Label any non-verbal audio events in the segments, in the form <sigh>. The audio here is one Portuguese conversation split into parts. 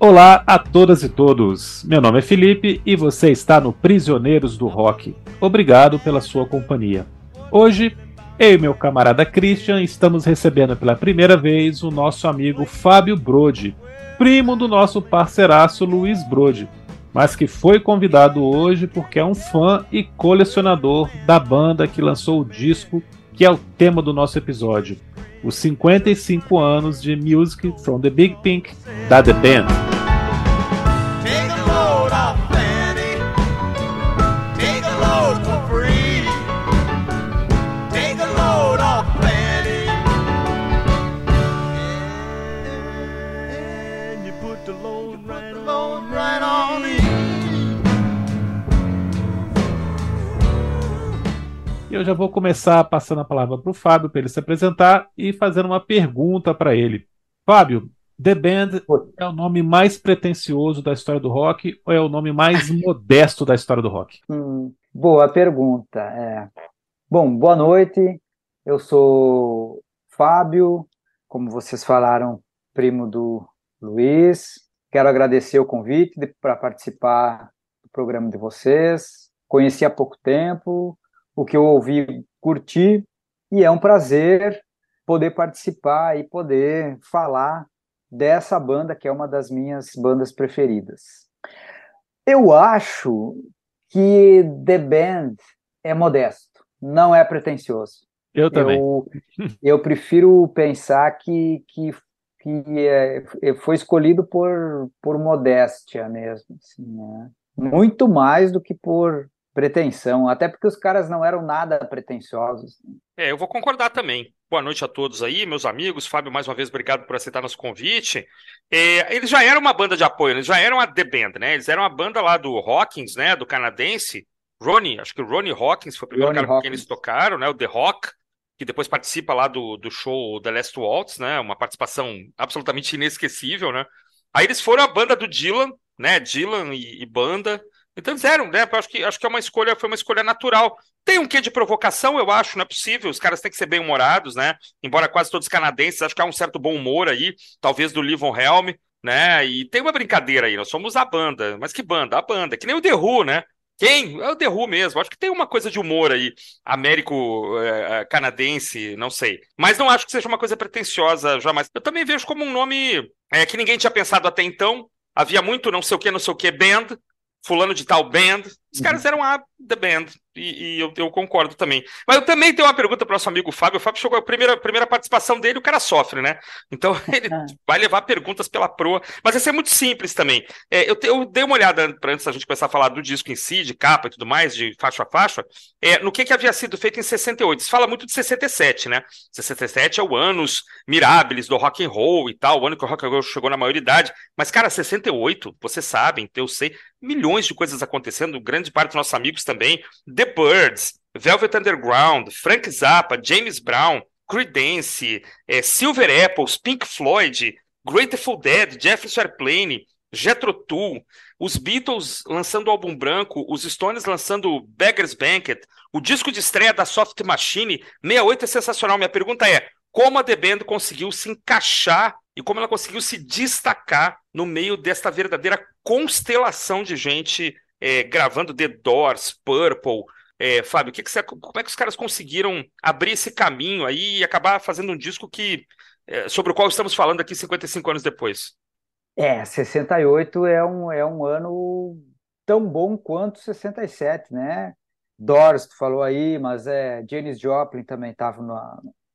Olá a todas e todos. Meu nome é Felipe e você está no Prisioneiros do Rock. Obrigado pela sua companhia. Hoje, eu e meu camarada Christian estamos recebendo pela primeira vez o nosso amigo Fábio Brode, primo do nosso parceiraço Luiz Brode, mas que foi convidado hoje porque é um fã e colecionador da banda que lançou o disco que é o tema do nosso episódio, os 55 anos de Music from the Big Pink da The Band. Eu já vou começar passando a palavra para o Fábio para ele se apresentar e fazendo uma pergunta para ele. Fábio, The Band é o nome mais pretensioso da história do rock ou é o nome mais <laughs> modesto da história do rock? Hum, boa pergunta. É. Bom, boa noite. Eu sou Fábio, como vocês falaram, primo do Luiz. Quero agradecer o convite para participar do programa de vocês. Conheci há pouco tempo, o que eu ouvi, curti, e é um prazer poder participar e poder falar dessa banda que é uma das minhas bandas preferidas. Eu acho que The Band é modesto, não é pretensioso. Eu também. Eu, eu prefiro pensar que, que, que é, foi escolhido por, por modéstia mesmo, assim, né? muito mais do que por pretensão, até porque os caras não eram nada pretensiosos. É, eu vou concordar também. Boa noite a todos aí, meus amigos. Fábio, mais uma vez, obrigado por aceitar nosso convite. É, eles já eram uma banda de apoio, eles já eram a The Band, né? Eles eram a banda lá do Hawkins, né? Do canadense. Ronnie, acho que o Ronnie Hawkins foi o primeiro Ronnie cara com quem eles tocaram, né? O The Rock, que depois participa lá do, do show The Last Waltz, né? Uma participação absolutamente inesquecível, né? Aí eles foram a banda do Dylan, né? Dylan e, e banda. Então eles eram, né? Acho que, acho que é uma escolha, foi uma escolha natural. Tem um quê de provocação, eu acho, não é possível. Os caras têm que ser bem humorados, né? Embora quase todos canadenses, acho que há um certo bom humor aí, talvez do Livon Helm, né? E tem uma brincadeira aí, nós somos a banda. Mas que banda? A banda, que nem o The Who, né? Quem? É o The Who mesmo. Acho que tem uma coisa de humor aí, américo-canadense, não sei. Mas não acho que seja uma coisa pretensiosa jamais. Eu também vejo como um nome é, que ninguém tinha pensado até então. Havia muito não sei o que, não sei o que, band, fulano de tal band. Os caras uhum. eram a The Band, e, e eu, eu, concordo também. Mas eu também tenho uma pergunta para o nosso amigo Fábio. O Fábio chegou a primeira, primeira participação dele, o cara sofre, né? Então <laughs> ele é. vai levar perguntas pela proa. Mas esse é muito simples também. É, eu, eu, dei uma olhada para antes da gente começar a falar do disco em si, de capa e tudo mais, de faixa a faixa, é, no que, que havia sido feito em 68. Se fala muito de 67, né? 67 é o anos mirabilis do rock and roll e tal, o ano que o rock and roll chegou na maioridade. Mas, cara, 68, vocês sabem, eu sei, milhões de coisas acontecendo, grande parte dos nossos amigos também. The Birds, Velvet Underground, Frank Zappa, James Brown, Creedence, é, Silver Apples, Pink Floyd, Grateful Dead, Jefferson Airplane, Jethro Tull, os Beatles lançando o álbum branco, os Stones lançando Beggar's Banquet, o disco de estreia da Soft Machine, 68 é sensacional. Minha pergunta é, como a The Band conseguiu se encaixar e como ela conseguiu se destacar no meio desta verdadeira constelação de gente é, gravando The Doors, Purple. É, Fábio, que que você, como é que os caras conseguiram abrir esse caminho aí e acabar fazendo um disco que é, sobre o qual estamos falando aqui 55 anos depois? É, 68 é um, é um ano tão bom quanto 67, né? Doors, tu falou aí, mas é Janis Joplin também estava no,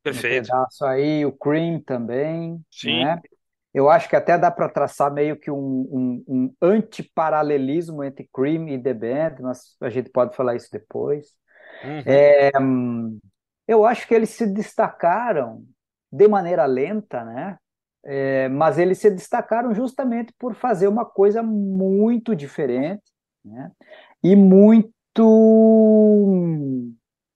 Perfeito. no pedaço aí, o Cream também, Sim. né? Eu acho que até dá para traçar meio que um, um, um antiparalelismo entre Cream e The Band, mas a gente pode falar isso depois. Uhum. É, eu acho que eles se destacaram de maneira lenta, né? É, mas eles se destacaram justamente por fazer uma coisa muito diferente, né? E muito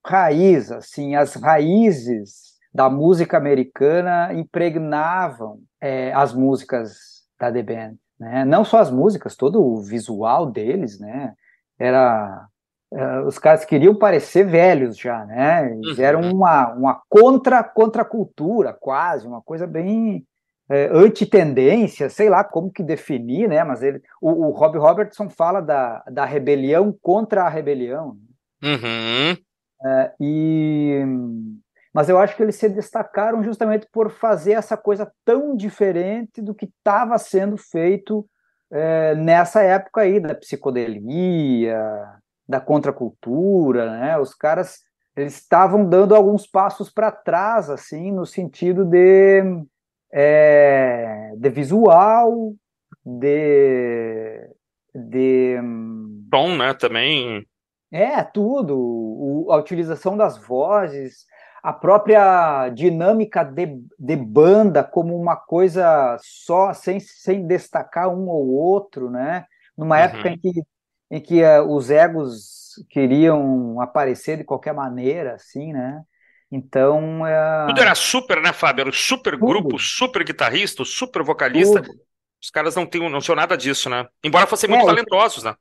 raiz, assim, as raízes da música americana impregnavam é, as músicas da The Band, né? Não só as músicas, todo o visual deles, né? Era uh, os caras queriam parecer velhos já, né? Eles uhum. eram uma, uma contra contra cultura, quase uma coisa bem é, antitendência, sei lá como que definir, né? Mas ele, o, o Rob Robertson fala da, da rebelião contra a rebelião. Uhum. É, e mas eu acho que eles se destacaram justamente por fazer essa coisa tão diferente do que estava sendo feito é, nessa época aí da psicodelia, da contracultura, né? Os caras eles estavam dando alguns passos para trás, assim, no sentido de, é, de visual, de, de tom, né? Também é tudo, o, a utilização das vozes, a própria dinâmica de, de banda como uma coisa só, sem, sem destacar um ou outro, né? Numa uhum. época em que, em que uh, os egos queriam aparecer de qualquer maneira, assim, né? Então. Uh... Tudo era super, né, Fábio? Era o super Tudo. grupo, super guitarrista, super vocalista. Tudo. Os caras não tinham, não tinham nada disso, né? Embora fossem muito é, talentosos, né?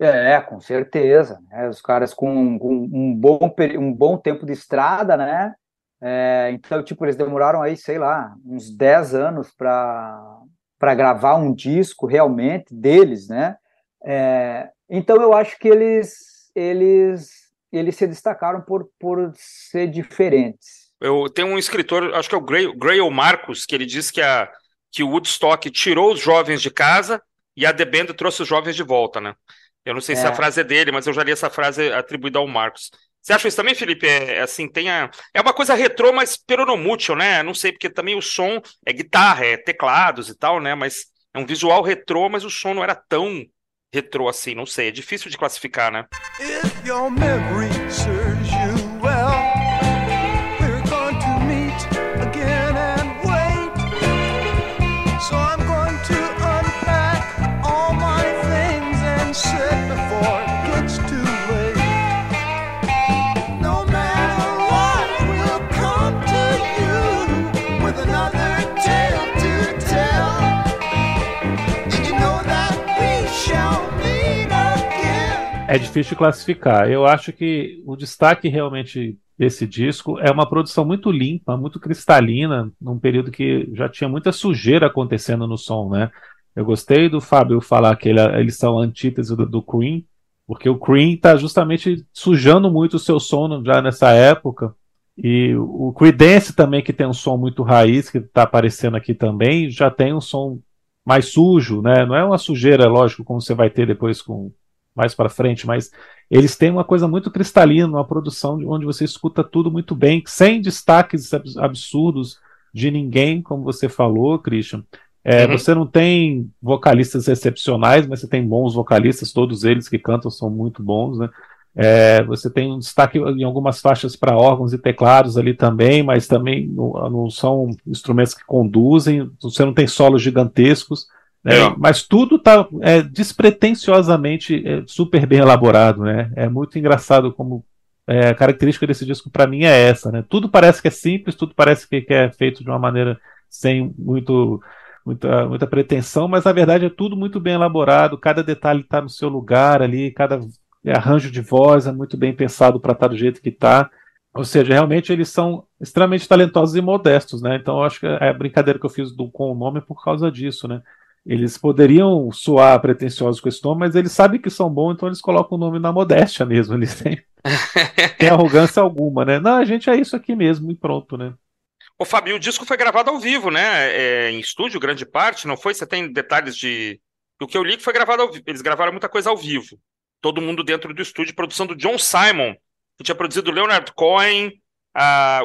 É, com certeza. Né? Os caras com, com, um, bom, um bom tempo de estrada, né? É, então, tipo, eles demoraram aí, sei lá, uns 10 anos para gravar um disco realmente deles, né? É, então, eu acho que eles, eles, eles se destacaram por, por ser diferentes. Eu tenho um escritor, acho que é o Gray, Grail Marcos, que ele diz que, a, que o Woodstock tirou os jovens de casa e a The Band trouxe os jovens de volta, né? Eu não sei é. se a é. frase é dele, mas eu já li essa frase atribuída ao Marcos. Você acha isso também, Felipe? É, é assim, tem a... é uma coisa retrô, mas peronomútil, né? Não sei, porque também o som é guitarra, é teclados e tal, né? Mas é um visual retrô, mas o som não era tão retrô assim, não sei. É difícil de classificar, né? If your memory serves É difícil classificar. Eu acho que o destaque realmente desse disco é uma produção muito limpa, muito cristalina, num período que já tinha muita sujeira acontecendo no som, né? Eu gostei do Fábio falar que ele, eles são antítese do, do Queen, porque o Cream está justamente sujando muito o seu som já nessa época. E o Creedence também, que tem um som muito raiz, que está aparecendo aqui também, já tem um som mais sujo, né? Não é uma sujeira, lógico, como você vai ter depois com mais para frente, mas eles têm uma coisa muito cristalina, uma produção onde você escuta tudo muito bem, sem destaques absurdos de ninguém, como você falou, Christian. É, uhum. Você não tem vocalistas excepcionais, mas você tem bons vocalistas, todos eles que cantam são muito bons, né? É, você tem um destaque em algumas faixas para órgãos e teclados ali também, mas também não, não, são instrumentos que conduzem, você não tem solos gigantescos. Né? É. Mas tudo está é, despretensiosamente é, super bem elaborado, né? É muito engraçado como é, a característica desse disco para mim é essa, né? Tudo parece que é simples, tudo parece que, que é feito de uma maneira sem muito muita, muita pretensão, mas na verdade é tudo muito bem elaborado, cada detalhe está no seu lugar ali, cada arranjo de voz é muito bem pensado para estar tá do jeito que está. Ou seja, realmente eles são extremamente talentosos e modestos, né? Então eu acho que é a brincadeira que eu fiz do, com o nome por causa disso, né? Eles poderiam soar pretensiosos com esse nome, mas eles sabem que são bons, então eles colocam o nome na modéstia mesmo. <laughs> Eles têm, têm arrogância alguma, né? Não, a gente é isso aqui mesmo e pronto, né? Ô, Fábio, o disco foi gravado ao vivo, né? É, em estúdio, grande parte, não foi? Você tem detalhes de. O que eu li que foi gravado ao vivo. Eles gravaram muita coisa ao vivo. Todo mundo dentro do estúdio, produção do John Simon, que tinha produzido Leonard Cohen,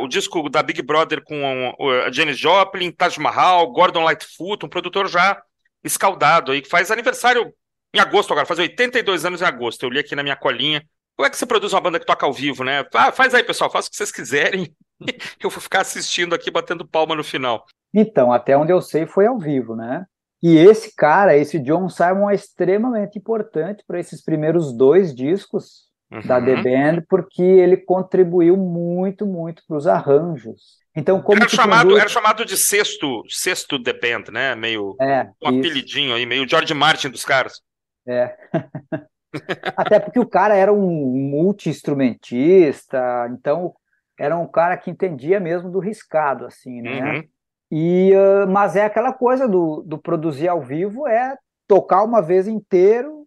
o disco da Big Brother com a Janis Joplin, Taj Mahal, Gordon Lightfoot, um produtor já escaldado aí, que faz aniversário em agosto agora, faz 82 anos em agosto. Eu li aqui na minha colinha. Como é que você produz uma banda que toca ao vivo, né? Ah, faz aí, pessoal, faça o que vocês quiserem. <laughs> eu vou ficar assistindo aqui, batendo palma no final. Então, até onde eu sei, foi ao vivo, né? E esse cara, esse John Simon, é extremamente importante para esses primeiros dois discos uhum. da The Band, porque ele contribuiu muito, muito para os arranjos. Então, como era, chamado, produz... era chamado de sexto, sexto The Band, né? Meio é, um isso. apelidinho aí, meio George Martin dos caras. É. <laughs> Até porque o cara era um multi-instrumentista, então era um cara que entendia mesmo do riscado, assim, né? Uhum. E, uh, mas é aquela coisa do, do produzir ao vivo, é tocar uma vez inteiro,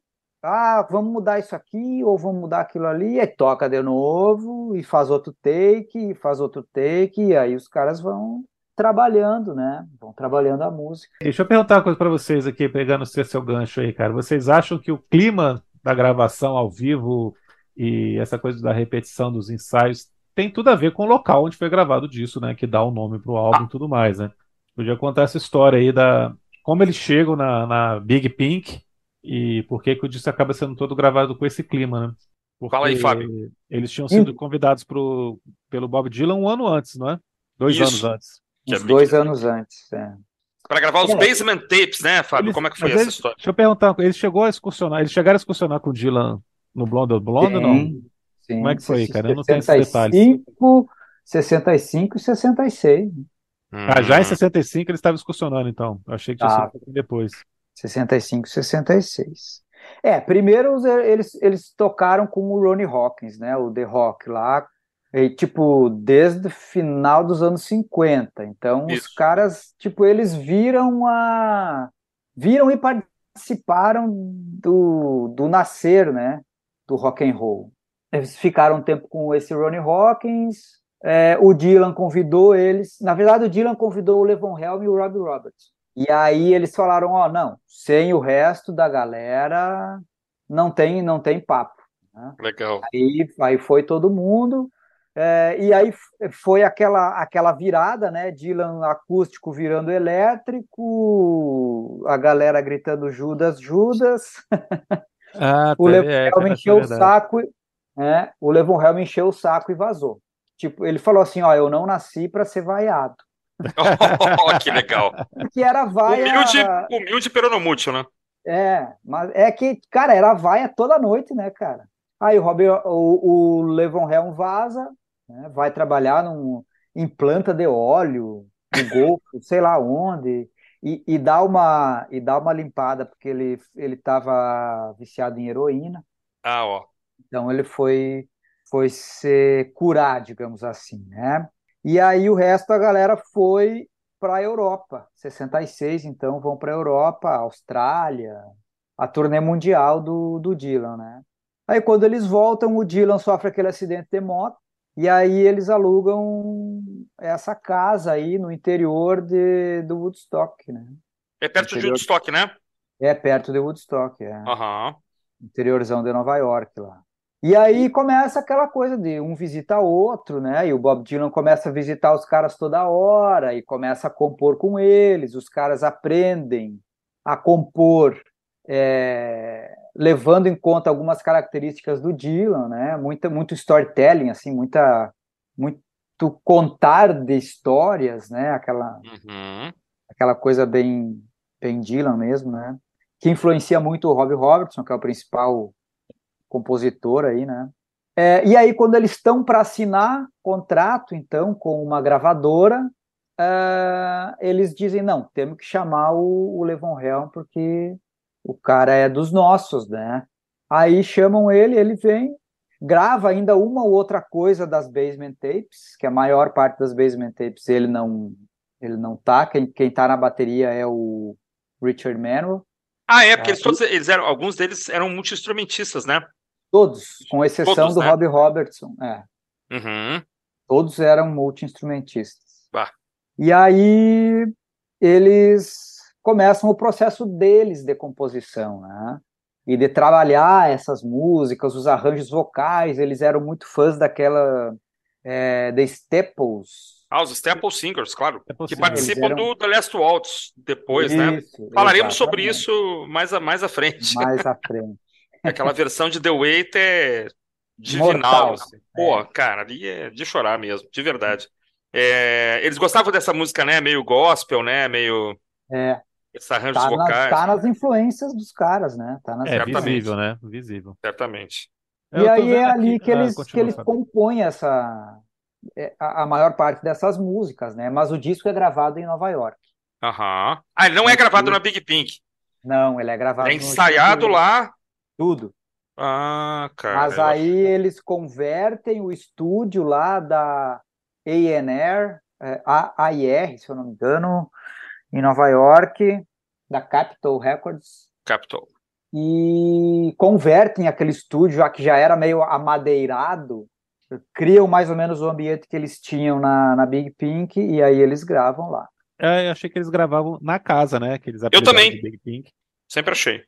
ah, vamos mudar isso aqui, ou vamos mudar aquilo ali, aí toca de novo, e faz outro take, faz outro take, e aí os caras vão trabalhando, né? Vão trabalhando a música. Deixa eu perguntar uma coisa para vocês aqui, pegando o seu gancho aí, cara. Vocês acham que o clima da gravação ao vivo e essa coisa da repetição dos ensaios tem tudo a ver com o local onde foi gravado disso, né? Que dá o um nome pro álbum e tudo mais, né? Podia contar essa história aí da como eles chegam na, na Big Pink e por que, que o disco acaba sendo todo gravado com esse clima, né? Porque Fala aí, Fábio. Eles tinham sido hum. convidados pro, pelo Bob Dylan um ano antes, não é? Dois Isso. anos antes. Uns é dois anos antes, é. Para gravar os é. basement tapes, né, Fábio? Eles, Como é que foi essa eles, história? Deixa eu perguntar, eles chegou a excursionar, eles chegaram a excursionar com o Dylan no Blonde Blonde, não? Sim, Como é que foi, cara? Eu não tenho esses detalhes. 65 e 66. Ah, já em 65 ele estava excursionando, então. Eu achei que tinha ah, sido depois. 65 e 66. É, primeiro eles, eles tocaram com o Ronnie Hawkins, né? O The Rock lá, e, tipo, desde o final dos anos 50. Então, Isso. os caras, tipo, eles viram a. viram e participaram do, do nascer, né? Do rock and roll. Eles ficaram um tempo com esse Ronnie Hawkins. É, o Dylan convidou eles. Na verdade, o Dylan convidou o Levon Helm e o Robbie Roberts. E aí eles falaram: ó, oh, não, sem o resto da galera, não tem, não tem papo. Né? Legal. Aí, aí foi todo mundo. É, e aí foi aquela, aquela virada, né? Dylan acústico virando elétrico, a galera gritando Judas, Judas. Ah, <laughs> o Levon é, Helm encheu o saco, né? O Levon Helm encheu o saco e vazou. Tipo, ele falou assim: ó, eu não nasci para ser vaiado. <laughs> oh, que legal. Que era vaia. Humilde, humilde peronomútil, né? É, mas é que, cara, era vaia toda noite, né, cara? Aí o, Robin, o, o Levon Helm vaza, né? vai trabalhar num, em planta de óleo, no Golfo, <laughs> sei lá onde, e, e, dá uma, e dá uma limpada, porque ele estava viciado em heroína. Ah, ó. Então ele foi, foi se curar, digamos assim, né? E aí o resto a galera foi para a Europa. 66, então, vão para a Europa, Austrália, a turnê mundial do, do Dylan, né? Aí quando eles voltam, o Dylan sofre aquele acidente de moto, e aí eles alugam essa casa aí no interior de, do Woodstock, né? É perto de Woodstock, né? É perto de Woodstock, é. Uhum. Interiorzão de Nova York lá. E aí começa aquela coisa de um visita outro, né? E o Bob Dylan começa a visitar os caras toda hora e começa a compor com eles. Os caras aprendem a compor é, levando em conta algumas características do Dylan, né? Muita, muito storytelling, assim, muita, muito contar de histórias, né? Aquela, uhum. aquela coisa bem, bem Dylan mesmo, né? Que influencia muito o Robbie Robertson, que é o principal compositor aí, né? É, e aí, quando eles estão para assinar contrato, então, com uma gravadora, é, eles dizem, não, temos que chamar o, o Levon Helm, porque o cara é dos nossos, né? Aí chamam ele, ele vem, grava ainda uma ou outra coisa das basement tapes, que a maior parte das basement tapes ele não ele não tá, quem, quem tá na bateria é o Richard Manuel. Ah, é, porque é, eles todos eles eram, alguns deles eram multi-instrumentistas, né? Todos, com exceção todos, do né? Robbie Robertson, é. Uhum. Todos eram multi-instrumentistas. E aí eles começam o processo deles de composição, né? E de trabalhar essas músicas, os arranjos vocais, eles eram muito fãs daquela é, The Staples. Ah, os Staples Singers, claro, que participam eram... do The Last Waltz depois, né? isso, né? Falaremos sobre isso mais, a, mais à frente. Mais à <laughs> frente. Aquela versão de The Wait é divinal. Assim. Pô, é. cara, ali é de chorar mesmo, de verdade. É, eles gostavam dessa música, né? Meio gospel, né? Meio. É. Esses arranjos tá vocais. tá nas influências dos caras, né? Tá nas é visível, né? Visível. Certamente. E aí é ali que, que eles, ah, que eles compõem essa, é, a, a, maior parte dessas músicas, né? Mas o disco é gravado em Nova York. Aham. Ah, ele não é gravado na Big Pink. Não, ele é gravado. É ensaiado lá. Tudo. Ah, cara. Mas aí eles convertem o estúdio lá da A&R, é, AIR, se eu não me engano, em Nova York, da Capitol Records. Capitol. E convertem aquele estúdio, já que já era meio amadeirado, criam mais ou menos o ambiente que eles tinham na, na Big Pink e aí eles gravam lá. É, eu achei que eles gravavam na casa, né? Que eles eu também. Big Pink. Sempre achei.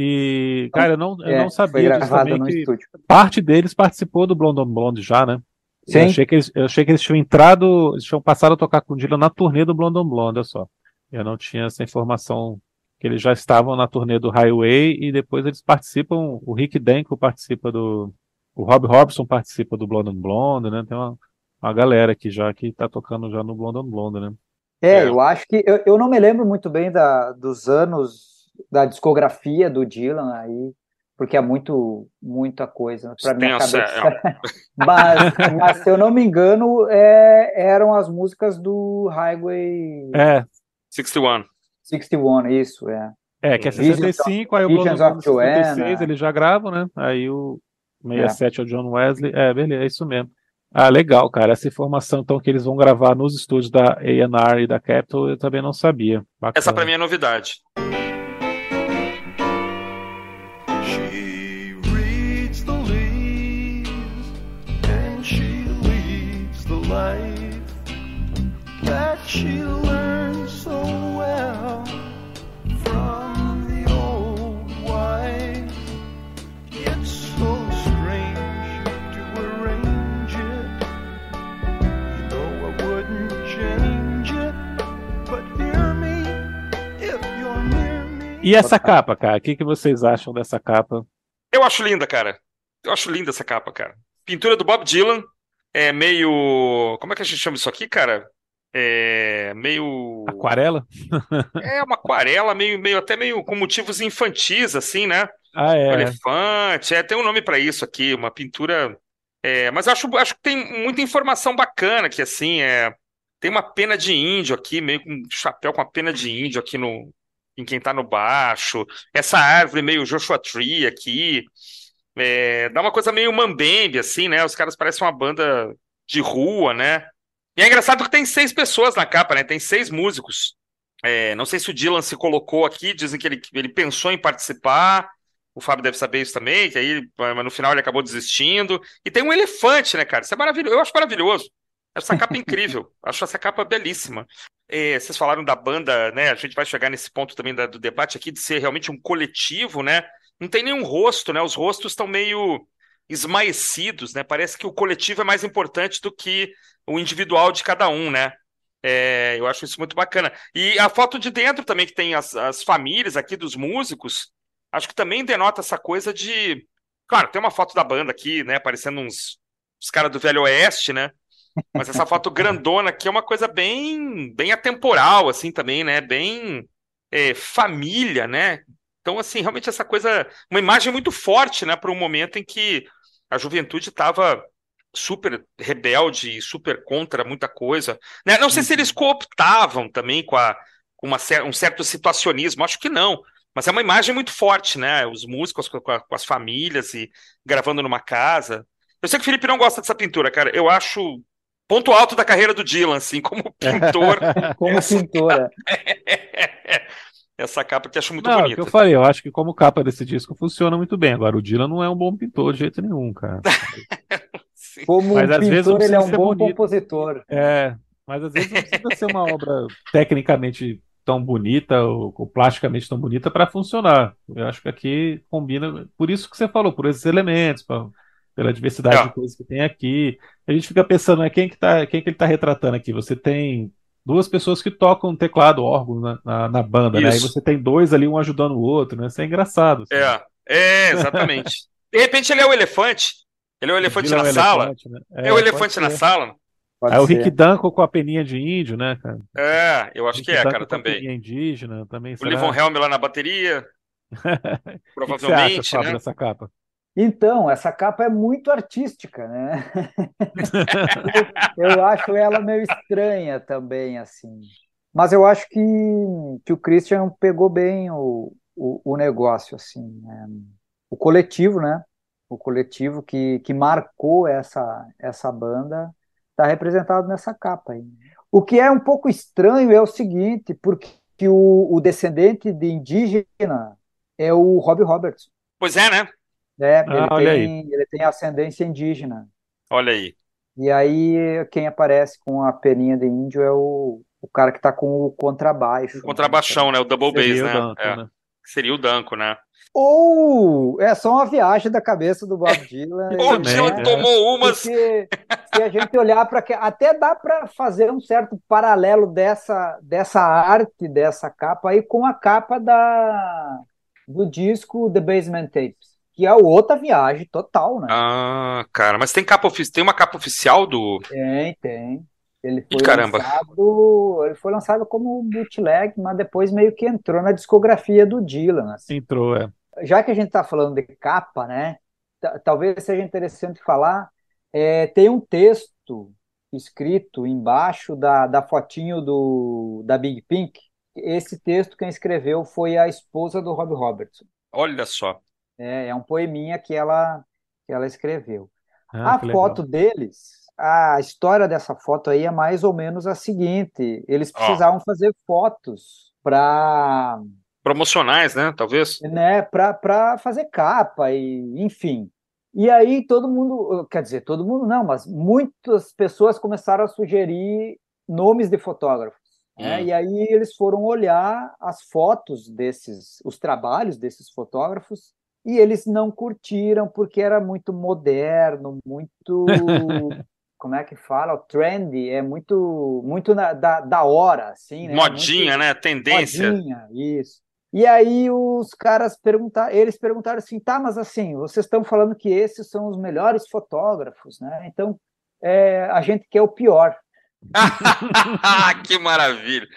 E, cara, eu não, eu não é, sabia disso também que estúdio. parte deles participou do Blonde on Blonde já, né? Sim. Eu achei, que eles, eu achei que eles tinham entrado, eles tinham passado a tocar com o Dylan na turnê do Blonde on Blonde, olha só. Eu não tinha essa informação que eles já estavam na turnê do Highway e depois eles participam, o Rick Denko participa do, o Rob Robson participa do Blonde on Blonde, né? Tem uma, uma galera aqui já que tá tocando já no Blonde on Blonde, né? É, é. eu acho que eu, eu não me lembro muito bem da, dos anos da discografia do Dylan aí, porque é muito muita coisa para minha cabeça. É. <laughs> mas, mas, se eu não me engano, é, eram as músicas do Highway. É. 61. 61, isso, é. É, que é 65, aí o Blonde on 66, eles já gravam, né? Aí o 67 é, é o John Wesley. É, beleza, é isso mesmo. Ah, legal, cara. Essa informação então que eles vão gravar nos estúdios da A&R e da Capitol, eu também não sabia. Bacana. Essa para mim é novidade. E essa capa, cara? O que, que vocês acham dessa capa? Eu acho linda, cara. Eu acho linda essa capa, cara. Pintura do Bob Dylan. É meio. Como é que a gente chama isso aqui, cara? É meio. Aquarela? é uma aquarela, meio, meio até meio com motivos infantis, assim, né? Ah, é. Um elefante. É, tem um nome para isso aqui, uma pintura. É, mas acho, acho que tem muita informação bacana que assim é. Tem uma pena de índio aqui, meio com um chapéu com a pena de índio aqui no, em quem tá no baixo, essa árvore meio Joshua Tree aqui, é, dá uma coisa meio mambembe, assim, né? Os caras parecem uma banda de rua, né? E é engraçado que tem seis pessoas na capa, né? Tem seis músicos. É, não sei se o Dylan se colocou aqui, dizem que ele, ele pensou em participar. O Fábio deve saber isso também, que aí no final ele acabou desistindo. E tem um elefante, né, cara? Isso é maravilhoso. Eu acho maravilhoso. Essa capa é incrível. <laughs> Acho essa capa belíssima. É, vocês falaram da banda, né? A gente vai chegar nesse ponto também da, do debate aqui de ser realmente um coletivo, né? Não tem nenhum rosto, né? Os rostos estão meio esmaecidos, né? Parece que o coletivo é mais importante do que o individual de cada um, né? É, eu acho isso muito bacana. E a foto de dentro também, que tem as, as famílias aqui dos músicos, acho que também denota essa coisa de. Claro, tem uma foto da banda aqui, né? Aparecendo uns, os caras do Velho Oeste, né? Mas essa foto <laughs> grandona aqui é uma coisa bem, bem atemporal, assim, também, né? Bem é, família, né? Então, assim, realmente essa coisa, uma imagem muito forte, né? Para um momento em que a juventude estava super rebelde, super contra muita coisa. Né? Não sei se eles uhum. cooptavam também com, a, com uma, um certo situacionismo, acho que não. Mas é uma imagem muito forte, né? Os músicos com, com as famílias e gravando numa casa. Eu sei que o Felipe não gosta dessa pintura, cara. Eu acho ponto alto da carreira do Dylan, assim, como <laughs> pintor. <laughs> como pintora. <laughs> Essa capa que acho muito não, bonita. Que eu falei, eu acho que como capa desse disco funciona muito bem. Agora, o Dylan não é um bom pintor de jeito nenhum, cara. <laughs> como mas, às pintor, vezes, ele é um bom bonito. compositor. É, mas às vezes não precisa ser uma obra <laughs> tecnicamente tão bonita ou, ou plasticamente tão bonita para funcionar. Eu acho que aqui combina, por isso que você falou, por esses elementos, pra, pela diversidade é. de coisas que tem aqui. A gente fica pensando, né, quem que tá, quem que ele está retratando aqui? Você tem duas pessoas que tocam teclado, órgão na, na, na banda, Isso. né? Aí você tem dois ali, um ajudando o outro, né? Isso é engraçado. Assim. É, é, exatamente. <laughs> De repente ele é o elefante. Ele é o elefante na é sala. Elefante, né? é, é, o elefante na sala. Pode é o Rick Danko com a peninha de índio, né, cara? É, eu acho que é, cara, também. A peninha indígena também. O Livon Helm lá na bateria. <laughs> provavelmente, que que você acha, né? dessa capa? Então, essa capa é muito artística, né? <laughs> eu acho ela meio estranha também, assim. Mas eu acho que, que o Christian pegou bem o, o, o negócio, assim. Né? O coletivo, né? O coletivo que, que marcou essa, essa banda está representado nessa capa aí. O que é um pouco estranho é o seguinte, porque o, o descendente de indígena é o Robbie Robertson. Pois é, né? É, ah, ele, tem, ele tem ascendência indígena. Olha aí. E aí quem aparece com a peninha de índio é o, o cara que tá com o contrabaixo. O contrabaixão, né? O double bass, né? Danco, é. né? Seria o Danco, né? Ou é só uma viagem da cabeça do Bob <laughs> Dylan. o Dylan né? tomou umas. Porque se a gente olhar para que até dá para fazer um certo paralelo dessa dessa arte dessa capa aí com a capa da do disco The Basement Tapes, que é outra viagem total, né? Ah, cara, mas tem capa tem uma capa oficial do Tem, tem. Ele foi Caramba. lançado, ele foi lançado como bootleg, mas depois meio que entrou na discografia do Dylan. Assim. Entrou, é. Já que a gente está falando de capa, né? Talvez seja interessante falar. É, tem um texto escrito embaixo da, da fotinho do, da Big Pink. Esse texto quem escreveu foi a esposa do Rob Robertson. Olha só. É, é um poeminha que ela, que ela escreveu. Ah, a foto legal. deles a história dessa foto aí é mais ou menos a seguinte: eles precisavam oh. fazer fotos para promocionais, né? Talvez. Né, para fazer capa e enfim. E aí todo mundo, quer dizer, todo mundo não, mas muitas pessoas começaram a sugerir nomes de fotógrafos. Né? Hum. E aí eles foram olhar as fotos desses, os trabalhos desses fotógrafos e eles não curtiram porque era muito moderno, muito <laughs> como é que fala? O trend é muito muito na, da, da hora, assim, né? Modinha, muito, né? Tendência. Modinha, isso. E aí os caras perguntaram, eles perguntaram assim, tá, mas assim, vocês estão falando que esses são os melhores fotógrafos, né? Então é, a gente quer o pior. <laughs> que maravilha!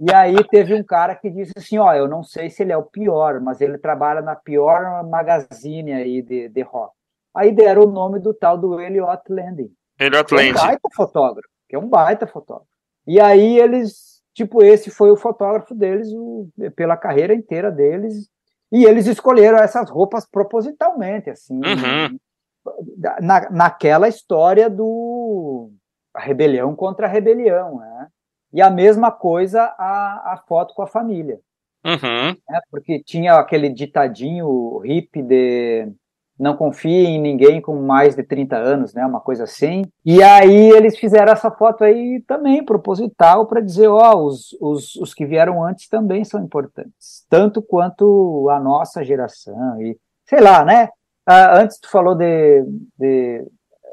E aí teve um cara que disse assim, ó, eu não sei se ele é o pior, mas ele trabalha na pior magazine aí de, de rock. Aí deram o nome do tal do Elliot Landing. Elliot Land. É um baita fotógrafo, que é um baita fotógrafo. E aí eles, tipo, esse foi o fotógrafo deles o, pela carreira inteira deles. E eles escolheram essas roupas propositalmente, assim, uhum. na, naquela história do a rebelião contra a rebelião, né? E a mesma coisa a, a foto com a família. Uhum. Né? Porque tinha aquele ditadinho hippie de não confie em ninguém com mais de 30 anos, né, uma coisa assim. E aí eles fizeram essa foto aí também proposital para dizer, ó, oh, os, os, os que vieram antes também são importantes, tanto quanto a nossa geração e sei lá, né? Ah, antes tu falou de, de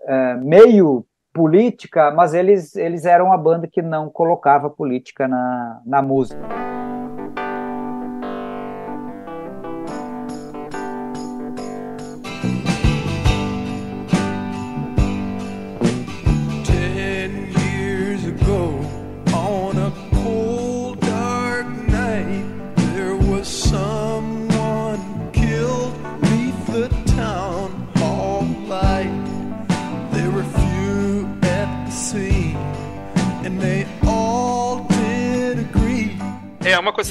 é, meio política, mas eles eles eram uma banda que não colocava política na, na música.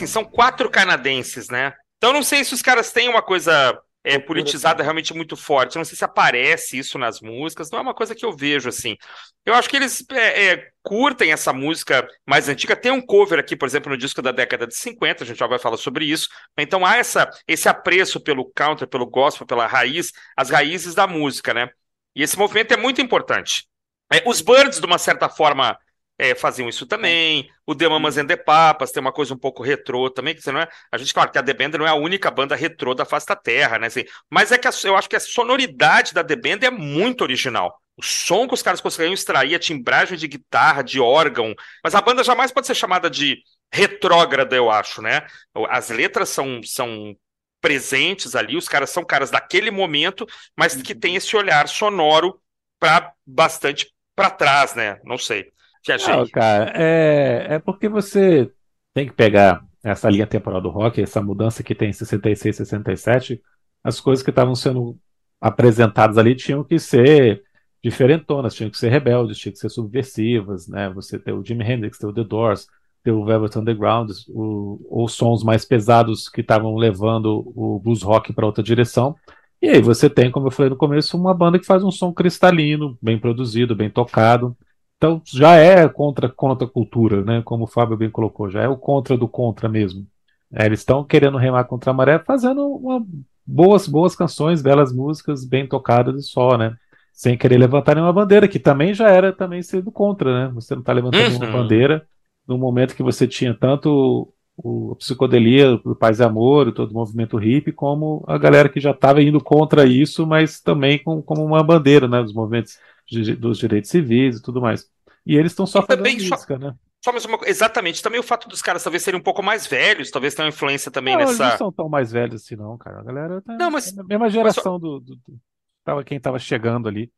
Assim, são quatro canadenses, né? Então não sei se os caras têm uma coisa é, politizada realmente muito forte. Não sei se aparece isso nas músicas, não é uma coisa que eu vejo assim. Eu acho que eles é, é, curtem essa música mais antiga. Tem um cover aqui, por exemplo, no disco da década de 50, a gente já vai falar sobre isso. Então há essa, esse apreço pelo country, pelo gospel, pela raiz, as raízes da música, né? E esse movimento é muito importante. É, os Birds, de uma certa forma, é, faziam isso também. O The Mamas and the Papas tem uma coisa um pouco retrô também, que você não é. A gente, claro, que a The Band não é a única banda retrô da face da Terra, né? Assim, mas é que a, eu acho que a sonoridade da The Band é muito original. O som que os caras conseguiram extrair, a timbragem de guitarra, de órgão. Mas a banda jamais pode ser chamada de retrógrada, eu acho, né? As letras são, são presentes ali, os caras são caras daquele momento, mas que tem esse olhar sonoro para bastante para trás, né? Não sei. Que achei. Não, cara, é, é porque você tem que pegar essa linha temporal do rock, essa mudança que tem em 66, 67, as coisas que estavam sendo apresentadas ali tinham que ser diferentonas, tinham que ser rebeldes, tinham que ser subversivas, né? Você tem o Jimi Hendrix, tem o The Doors, tem o Velvet Underground, o, os sons mais pesados que estavam levando o blues rock para outra direção. E aí você tem, como eu falei no começo, uma banda que faz um som cristalino, bem produzido, bem tocado, Então já é contra contra a cultura, né? Como o Fábio bem colocou, já é o contra do contra mesmo. É, eles estão querendo remar contra a maré, fazendo uma, boas boas canções, belas músicas, bem tocadas e só, né? Sem querer levantar nenhuma bandeira, que também já era também sendo contra, né? Você não está levantando uhum. uma bandeira no momento que você tinha tanto o, a psicodelia, o Paz e Amor, todo o movimento hippie, como a galera que já estava indo contra isso, mas também com, como uma bandeira, né? Dos movimentos de, dos direitos civis e tudo mais. E eles estão só fazendo música, só... né? Só mais uma Exatamente. Também o fato dos caras talvez serem um pouco mais velhos, talvez tenham influência também não, nessa. Eles não são tão mais velhos assim, não, cara. A galera tá não, mas... na mesma geração mas... do, do, do, Tava quem tava chegando ali.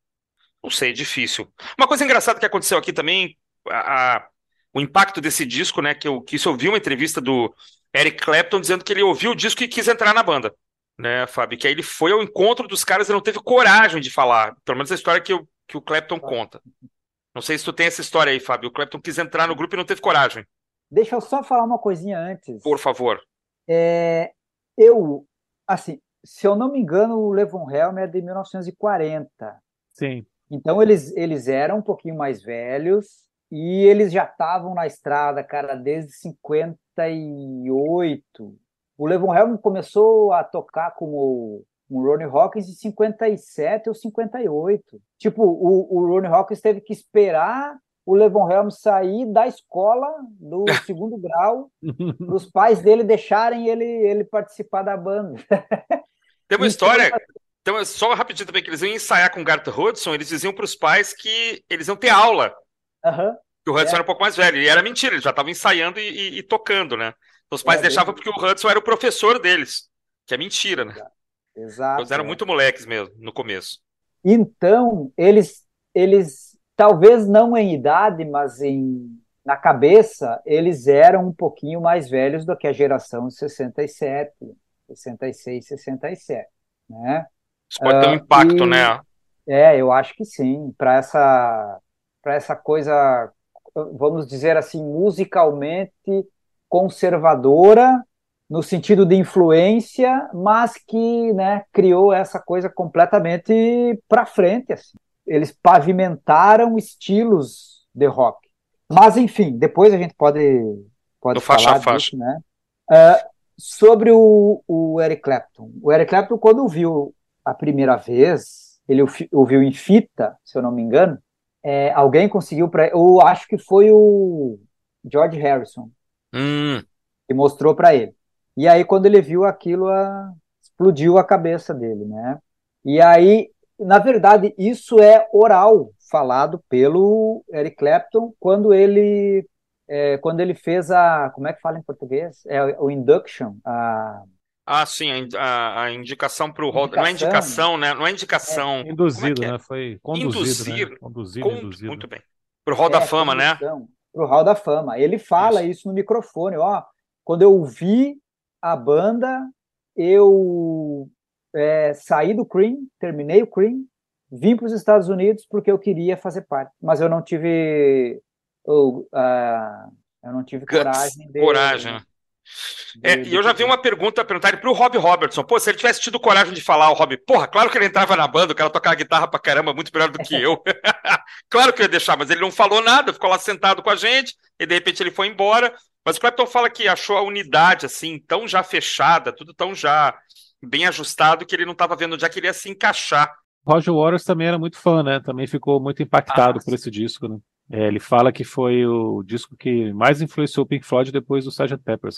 Não sei, difícil. Uma coisa engraçada que aconteceu aqui também, a, a, o impacto desse disco, né? Que eu, que isso eu vi uma entrevista do Eric Clapton dizendo que ele ouviu o disco e quis entrar na banda. Né, Fábio? Que aí ele foi ao encontro dos caras e não teve coragem de falar. Pelo menos a história que, eu, que o Clapton conta. Não sei se tu tem essa história aí, Fábio. O Clapton quis entrar no grupo e não teve coragem. Deixa eu só falar uma coisinha antes. Por favor. É, eu, assim, se eu não me engano, o Levon Helm é de 1940. Sim. Então eles, eles eram um pouquinho mais velhos e eles já estavam na estrada, cara, desde 58. O Levon Helm começou a tocar como o Ronnie Hawkins em 57 ou 58. Tipo, o, o Ronnie Hawkins teve que esperar o Levon Helm sair da escola do <laughs> segundo grau para os pais dele deixarem ele, ele participar da banda. <laughs> Tem uma história, então, só rapidinho também, que eles iam ensaiar com o Garth Hudson, eles diziam para os pais que eles iam ter aula. Uhum. Que o Hudson é. era um pouco mais velho. E era mentira, eles já estavam ensaiando e, e, e, tocando, né? Então, os pais é, deixavam porque o Hudson era o professor deles. Que é mentira, né? Exato. Eles eram muito moleques mesmo, no começo. Então, eles, eles talvez não em idade, mas em, na cabeça, eles eram um pouquinho mais velhos do que a geração de 67, 66, 67, né? Isso pode ter um impacto, uh, e, né? É, eu acho que sim, para essa, para essa coisa, vamos dizer assim, musicalmente conservadora, no sentido de influência, mas que né, criou essa coisa completamente para frente. Assim. Eles pavimentaram estilos de rock. Mas, enfim, depois a gente pode, pode falar faixa disso, faixa. né? Uh, sobre o, o Eric Clapton. O Eric Clapton, quando viu a primeira vez, ele ouviu em fita, se eu não me engano, é, alguém conseguiu para, eu acho que foi o George Harrison hum. que mostrou para ele. E aí, quando ele viu aquilo, a... explodiu a cabeça dele, né? E aí, na verdade, isso é oral, falado pelo Eric Clapton quando ele é, quando ele fez a como é que fala em português é o induction a ah, sim, a, a indicação para o. Não é indicação, né? Não é indicação. É, induzido, é é? né? Foi conduzido. Induzir. Né? Conduzido, com... induzido. Muito bem. Para o Hall da é, Fama, né? Para o Hall da Fama. Ele fala isso. isso no microfone, ó. Quando eu vi a banda, eu é, saí do Cream, terminei o Cream, vim para os Estados Unidos porque eu queria fazer parte, mas eu não tive eu, uh, eu não tive coragem de, coragem né? É, e eu já vi uma pergunta perguntarem pro Rob Robertson. Pô, se ele tivesse tido coragem de falar o Rob, porra, claro que ele entrava na banda, o cara tocava guitarra pra caramba, muito melhor do que eu. <laughs> claro que eu ia deixar, mas ele não falou nada, ficou lá sentado com a gente, e de repente ele foi embora. Mas o Clapton fala que achou a unidade, assim, tão já fechada, tudo tão já bem ajustado, que ele não estava vendo onde é que ele ia se encaixar. Roger Waters também era muito fã, né? Também ficou muito impactado ah, por esse disco, né? É, ele fala que foi o disco que mais influenciou o Pink Floyd depois do Sgt. Peppers.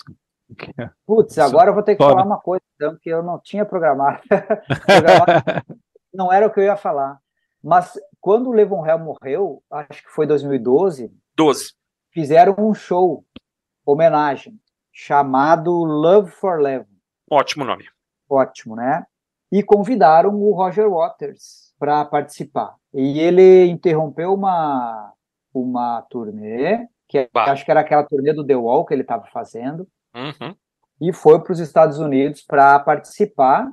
Putz, agora eu vou ter que falar uma coisa então, que eu não tinha programado. <laughs> <laughs> não era o que eu ia falar. Mas quando o Levon Hell morreu, acho que foi 2012. 12. Fizeram um show, homenagem, chamado Love for Levon. Ótimo nome. Ótimo, né? E convidaram o Roger Waters para participar. E ele interrompeu uma, uma turnê, que bah. acho que era aquela turnê do The Wall que ele estava fazendo, uhum. e foi para os Estados Unidos para participar.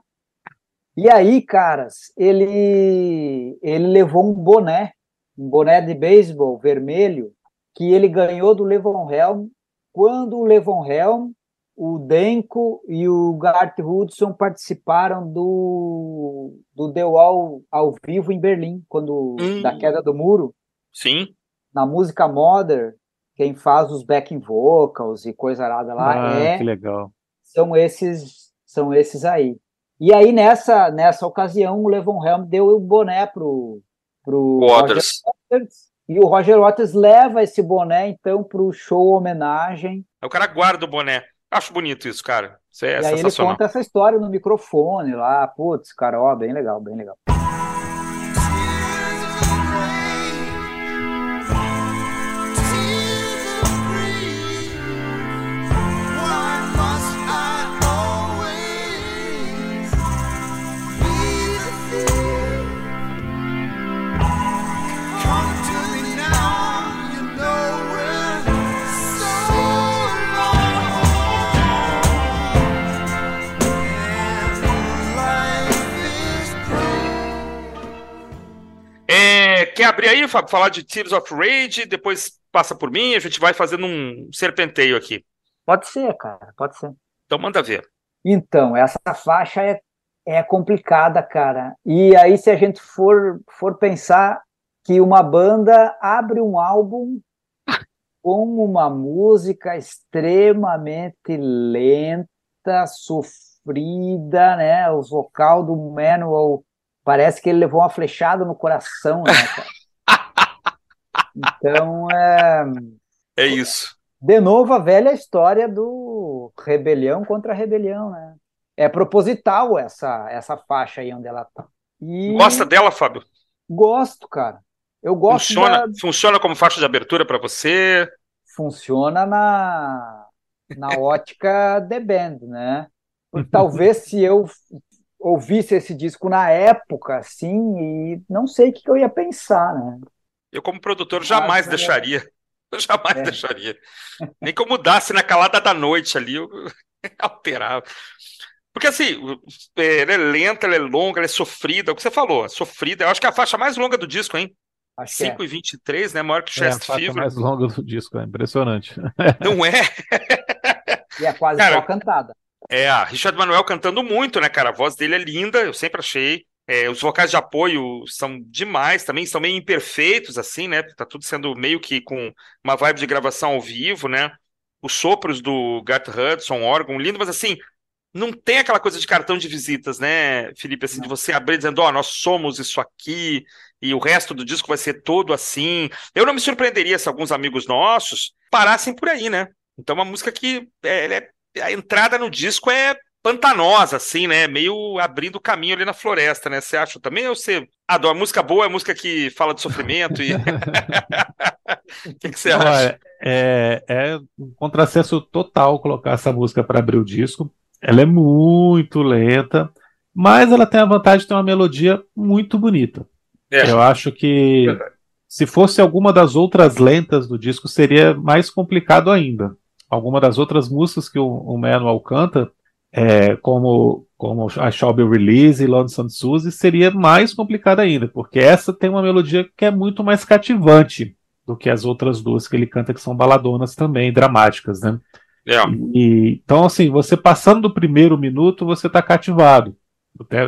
E aí, caras, ele, ele levou um boné, um boné de beisebol vermelho, que ele ganhou do Levon Helm, quando o Levon Helm, o Denko e o Garth Hudson participaram do, do The Wall ao vivo em Berlim, quando hum. da queda do muro. Sim. Na música modern, quem faz os backing vocals e coisa arada lá Ah, é que legal. são esses são esses aí. E aí nessa nessa ocasião o Levon Helm deu o boné pro pro Waters. Roger Waters e o Roger Waters leva esse boné então pro show homenagem. Aí o cara guarda o boné. Acho bonito isso, cara. Isso é e aí ele conta essa história no microfone lá, putz, cara, ó, bem legal, bem legal. Quer abrir aí, Fábio? Falar de Tears of Rage, depois passa por mim, a gente vai fazendo um serpenteio aqui. Pode ser, cara, pode ser. Então manda ver. Então, essa faixa é, é complicada, cara. E aí, se a gente for, for pensar que uma banda abre um álbum <laughs> com uma música extremamente lenta, sofrida, né? O vocal do Manuel parece que ele levou uma flechada no coração, né, cara? <laughs> Então, é, É isso. de novo, a velha história do rebelião contra rebelião, né? É proposital essa, essa faixa aí onde ela tá. E Gosta dela, Fábio? gosto, cara. Eu gosto Funciona, da... funciona como faixa de abertura pra você? Funciona na, na ótica The Band, né? Porque talvez se eu ouvisse esse disco na época, assim, e não sei o que eu ia pensar, né? Eu, como produtor, jamais Ah, deixaria. Eu jamais É. deixaria. Nem que eu mudasse na calada da noite ali, eu <laughs> alterava. Porque assim, é, ela é lenta, ela é longa, ela é sofrida. É o que você falou, sofrida. Eu acho que é a faixa mais longa do disco, hein? Acho que é. 5 e 23, né? Maior que É a Chest faixa Fever. mais longa do disco, é impressionante. Não é? E é quase Cara, só cantada. É, a Richard Manuel cantando muito, né, cara? A voz dele é linda, eu sempre achei. É, os vocais de apoio são demais também, são meio imperfeitos, assim, né? Tá tudo sendo meio que com uma vibe de gravação ao vivo, né? Os sopros do Garth Hudson, órgão, lindo, mas assim, não tem aquela coisa de cartão de visitas, né, Felipe? Assim, de você abrir dizendo, ó, nós somos isso aqui, e o resto do disco vai ser todo assim. Eu não me surpreenderia se alguns amigos nossos parassem por aí, né? Então, uma música que é, é- a entrada no disco é pantanosa, assim, né? Meio abrindo caminho ali na floresta, né? Você acha também? Ou você adora? Música boa é música que fala de sofrimento e. <laughs> O que, que você acha? Olha, é, é um contrassenso total colocar essa música para abrir o disco. Ela é muito lenta, mas ela tem a vantagem de ter uma melodia muito bonita. É. Eu acho que Verdade. se fosse alguma das outras lentas do disco, seria mais complicado ainda. Alguma das outras músicas que o, o Manuel canta, é, como, como a Shall Be Release e Lonesome Suzy, seria mais complicado ainda, porque essa tem uma melodia que é muito mais cativante do que as outras duas que ele canta, que são baladonas também, dramáticas, né? É. E, então, assim, você passando do primeiro minuto, você está cativado.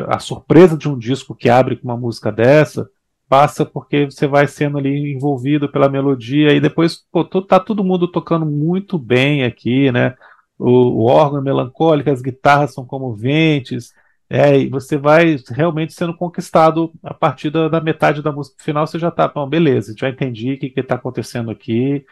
A surpresa de um disco que abre com uma música dessa passa porque você vai sendo ali envolvido pela melodia e depois pô, tá todo mundo tocando muito bem aqui, né? O, o órgão é melancólico, as guitarras são comoventes, é, e você vai realmente sendo conquistado a partir da, da metade da música final, você já tá, bom, beleza, já entendi o que que tá acontecendo aqui,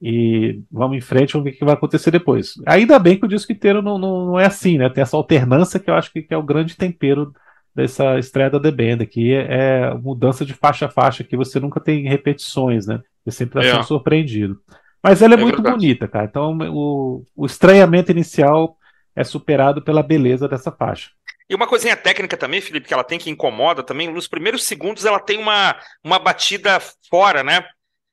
e vamos em frente, vamos ver o que vai acontecer depois. Ainda bem que o disco inteiro não, não, não é assim, né? Tem essa alternância que eu acho que, que é o grande tempero dessa estreia da The Band aqui, é mudança de faixa a faixa, que você nunca tem repetições, né? Você sempre está É. sendo surpreendido. Mas ela é, É muito verdade. bonita, cara. Então o, o estranhamento inicial é superado pela beleza dessa faixa. E uma coisinha técnica também, Felipe, que ela tem que incomoda também, nos primeiros segundos ela tem uma, uma batida fora, né?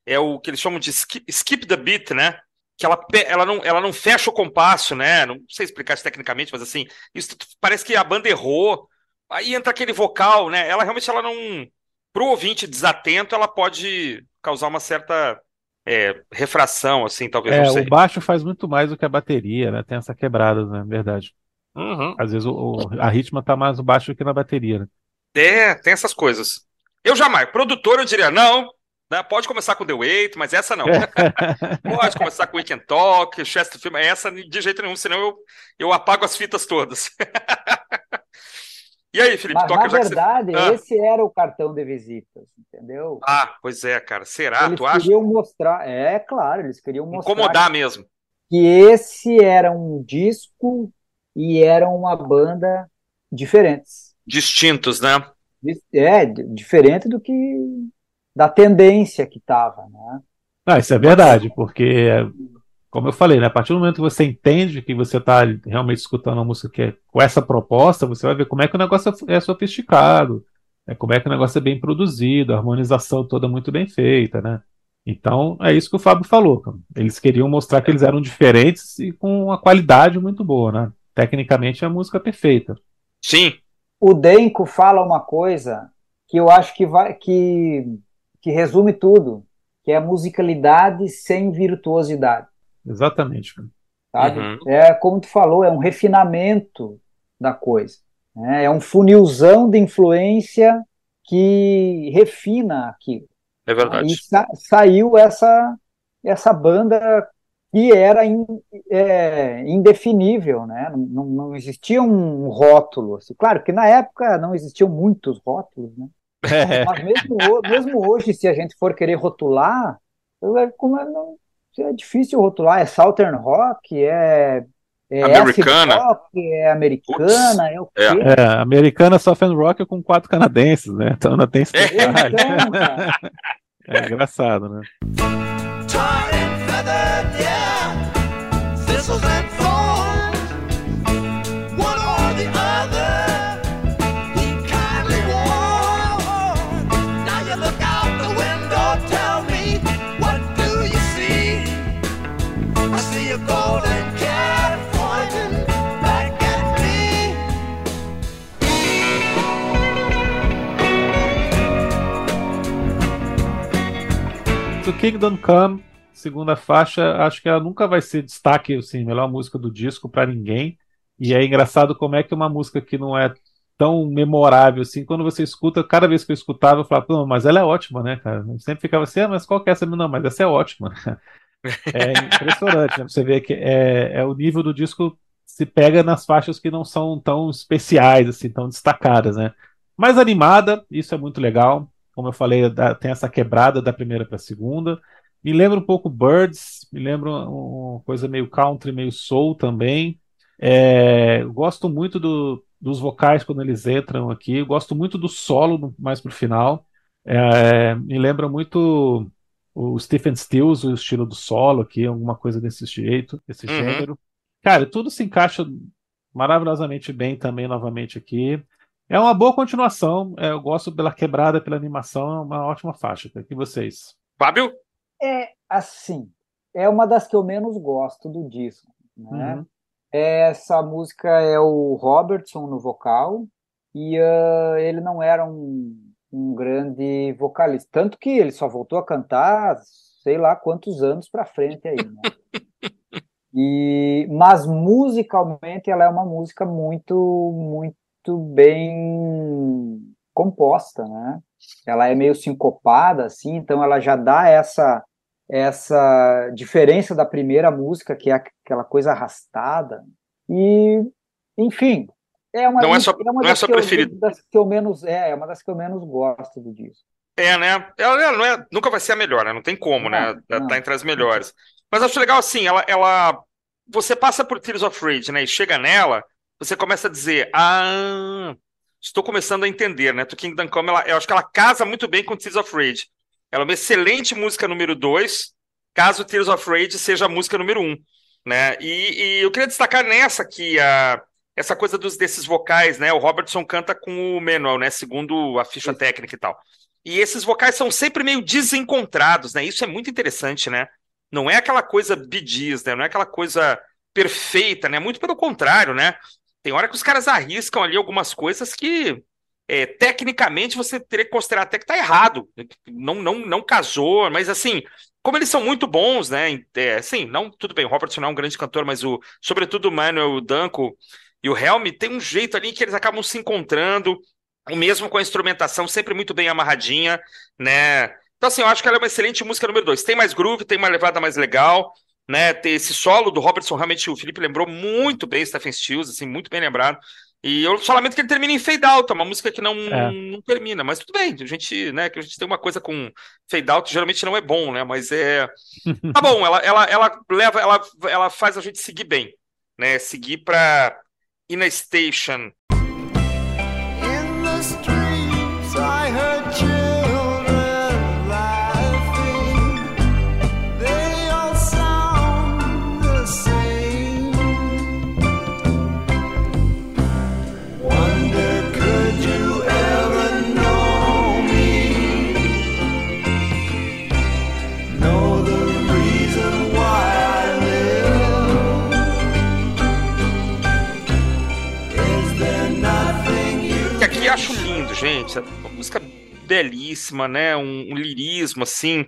É o que eles chamam de skip, skip the beat, né? Que ela, ela, não, ela não fecha o compasso, né? Não sei explicar isso tecnicamente, mas assim, isso parece que a banda errou. Aí entra aquele vocal, né? Ela realmente ela não. Pro ouvinte desatento, ela pode causar uma certa é, refração, assim, talvez, É, o baixo faz muito mais do que a bateria, né? Tem essa quebrada, né? Verdade. Uhum. Às vezes o, o- a ritma tá mais baixo do que na bateria, né? É, tem essas coisas. Eu jamais, produtor, eu diria, não, Né? Pode começar com The Wait, mas essa não. <laughs> Pode começar com Weekend Talk, Chester Film, essa de jeito nenhum, senão eu, eu apago as fitas todas. <laughs> e aí, Felipe, Mas, toca na verdade, que você... ah. esse era o cartão de visitas, entendeu? Ah, pois é, cara. Será? eles tu acha? queriam mostrar, é claro, eles queriam mostrar Incomodar mesmo. que esse era um disco e era uma banda diferentes. Distintos, né? É, diferente do que da tendência que estava, né? Ah, isso é verdade, porque, como eu falei, né, a partir do momento que você entende que você está realmente escutando uma música que é com essa proposta, você vai ver como é que o negócio é sofisticado, né, como é que o negócio é bem produzido, a harmonização toda muito bem feita, né? Então, é isso que o Fábio falou. Eles queriam mostrar que eles eram diferentes e com uma qualidade muito boa, né? Tecnicamente, a música é perfeita. Sim. O Denko fala uma coisa que eu acho que vai que que resume tudo, que é a musicalidade sem virtuosidade. Exatamente. Sabe? Uhum. É como tu falou, é um refinamento da coisa. Né? É um funilzão de influência que refina aquilo. É verdade. E sa saiu essa, essa banda que era in, é, indefinível, né? Não, não, existia um rótulo. Assim. Claro que na época não existiam muitos rótulos, né? <laughs> É. Mas mesmo, mesmo hoje, se a gente for querer rotular, como é, não, é difícil rotular. É Southern Rock, é, é Americana. Rock, é americana, Ups. é o quê? É, é americana Southern Rock com quatro canadenses, né? Então não tem esse detalhe. Então, <laughs> É engraçado, né? To Kingdom Come, segunda faixa, acho que ela nunca vai ser destaque, assim, melhor música do disco para ninguém. E é engraçado como é que uma música que não é tão memorável assim, quando você escuta, cada vez que eu escutava, eu falava, mas ela é ótima, né, cara? Eu sempre ficava assim, ah, mas qual que é essa? Não, mas essa é ótima. <laughs> É impressionante, né? Você vê que é, é o nível do disco se pega nas faixas que não são tão especiais, assim, tão destacadas, né? Mais animada, isso é muito legal. Como eu falei, tem essa quebrada da primeira para a segunda. Me lembra um pouco Birds, me lembra uma coisa meio country, meio soul também. É, gosto muito do, dos vocais quando eles entram aqui. Gosto muito do solo mais pro final. É, me lembra muito o Stephen Stills, o estilo do solo aqui, alguma coisa desse jeito, desse Uhum. gênero. Cara, tudo se encaixa maravilhosamente bem também novamente aqui. É uma boa continuação. é, eu gosto pela quebrada, pela animação, é uma ótima faixa. E vocês? Fábio? é assim, é uma das que eu menos gosto do disco, né? Uhum. Essa música é o Robertson no vocal e ah, ele não era um, um grande vocalista, tanto que ele só voltou a cantar sei lá quantos anos para frente aí, né? <laughs> E mas musicalmente ela é uma música muito muito bem composta, né? Ela é meio sincopada assim, então ela já dá essa essa diferença da primeira música, que é aquela coisa arrastada. E, enfim, é uma, Não é só- uma não é das, sua que eu, preferida. das que eu menos é, é uma das que eu menos gosto do disco. É, né? Ela, não é, nunca vai ser a melhor, né? Não tem como, né? Não, Ela não. tá entre as melhores. Mas acho legal assim, ela, ela. Você passa por Tears of Rage, né? E chega nela, você começa a dizer, ah, estou começando a entender, né? To Kingdom Come, ela, eu acho que ela casa muito bem com Tears of Rage. Ela é uma excelente música número 2, caso Tears of Rage seja a música número 1, um, né? E, e eu queria destacar nessa que a essa coisa dos, desses vocais, né? O Robertson canta com o Manuel, né? Segundo a ficha Isso. técnica e tal. E esses vocais são sempre meio desencontrados, né? Isso é muito interessante, né? Não é aquela coisa bidiz, né? Não é aquela coisa perfeita, né? Muito pelo contrário, né? Tem hora que os caras arriscam ali algumas coisas que é, tecnicamente você teria que considerar até que tá errado. Não, não, não casou, mas assim, como eles são muito bons, né? É, sim, não, tudo bem, o Robertson não é um grande cantor, mas o, sobretudo o Manuel, o Danko e o Helm tem um jeito ali que eles acabam se encontrando, o mesmo com a instrumentação sempre muito bem amarradinha, né? Então, assim, eu acho que ela é uma excelente música número dois. Tem mais groove, tem uma levada mais legal, né? Tem esse solo do Robertson, realmente o Felipe lembrou muito bem, Stephen Stills, assim, muito bem lembrado. E eu só lamento que ele termina em fade out, é uma música que não, é. não termina, mas tudo bem, a gente, né, que a gente tem uma coisa com fade out, geralmente não é bom, né, mas é... <laughs> Tá bom, ela, ela, ela leva, ela, ela faz a gente seguir bem, né, seguir pra In a Station, música belíssima, né? Um, um lirismo, assim.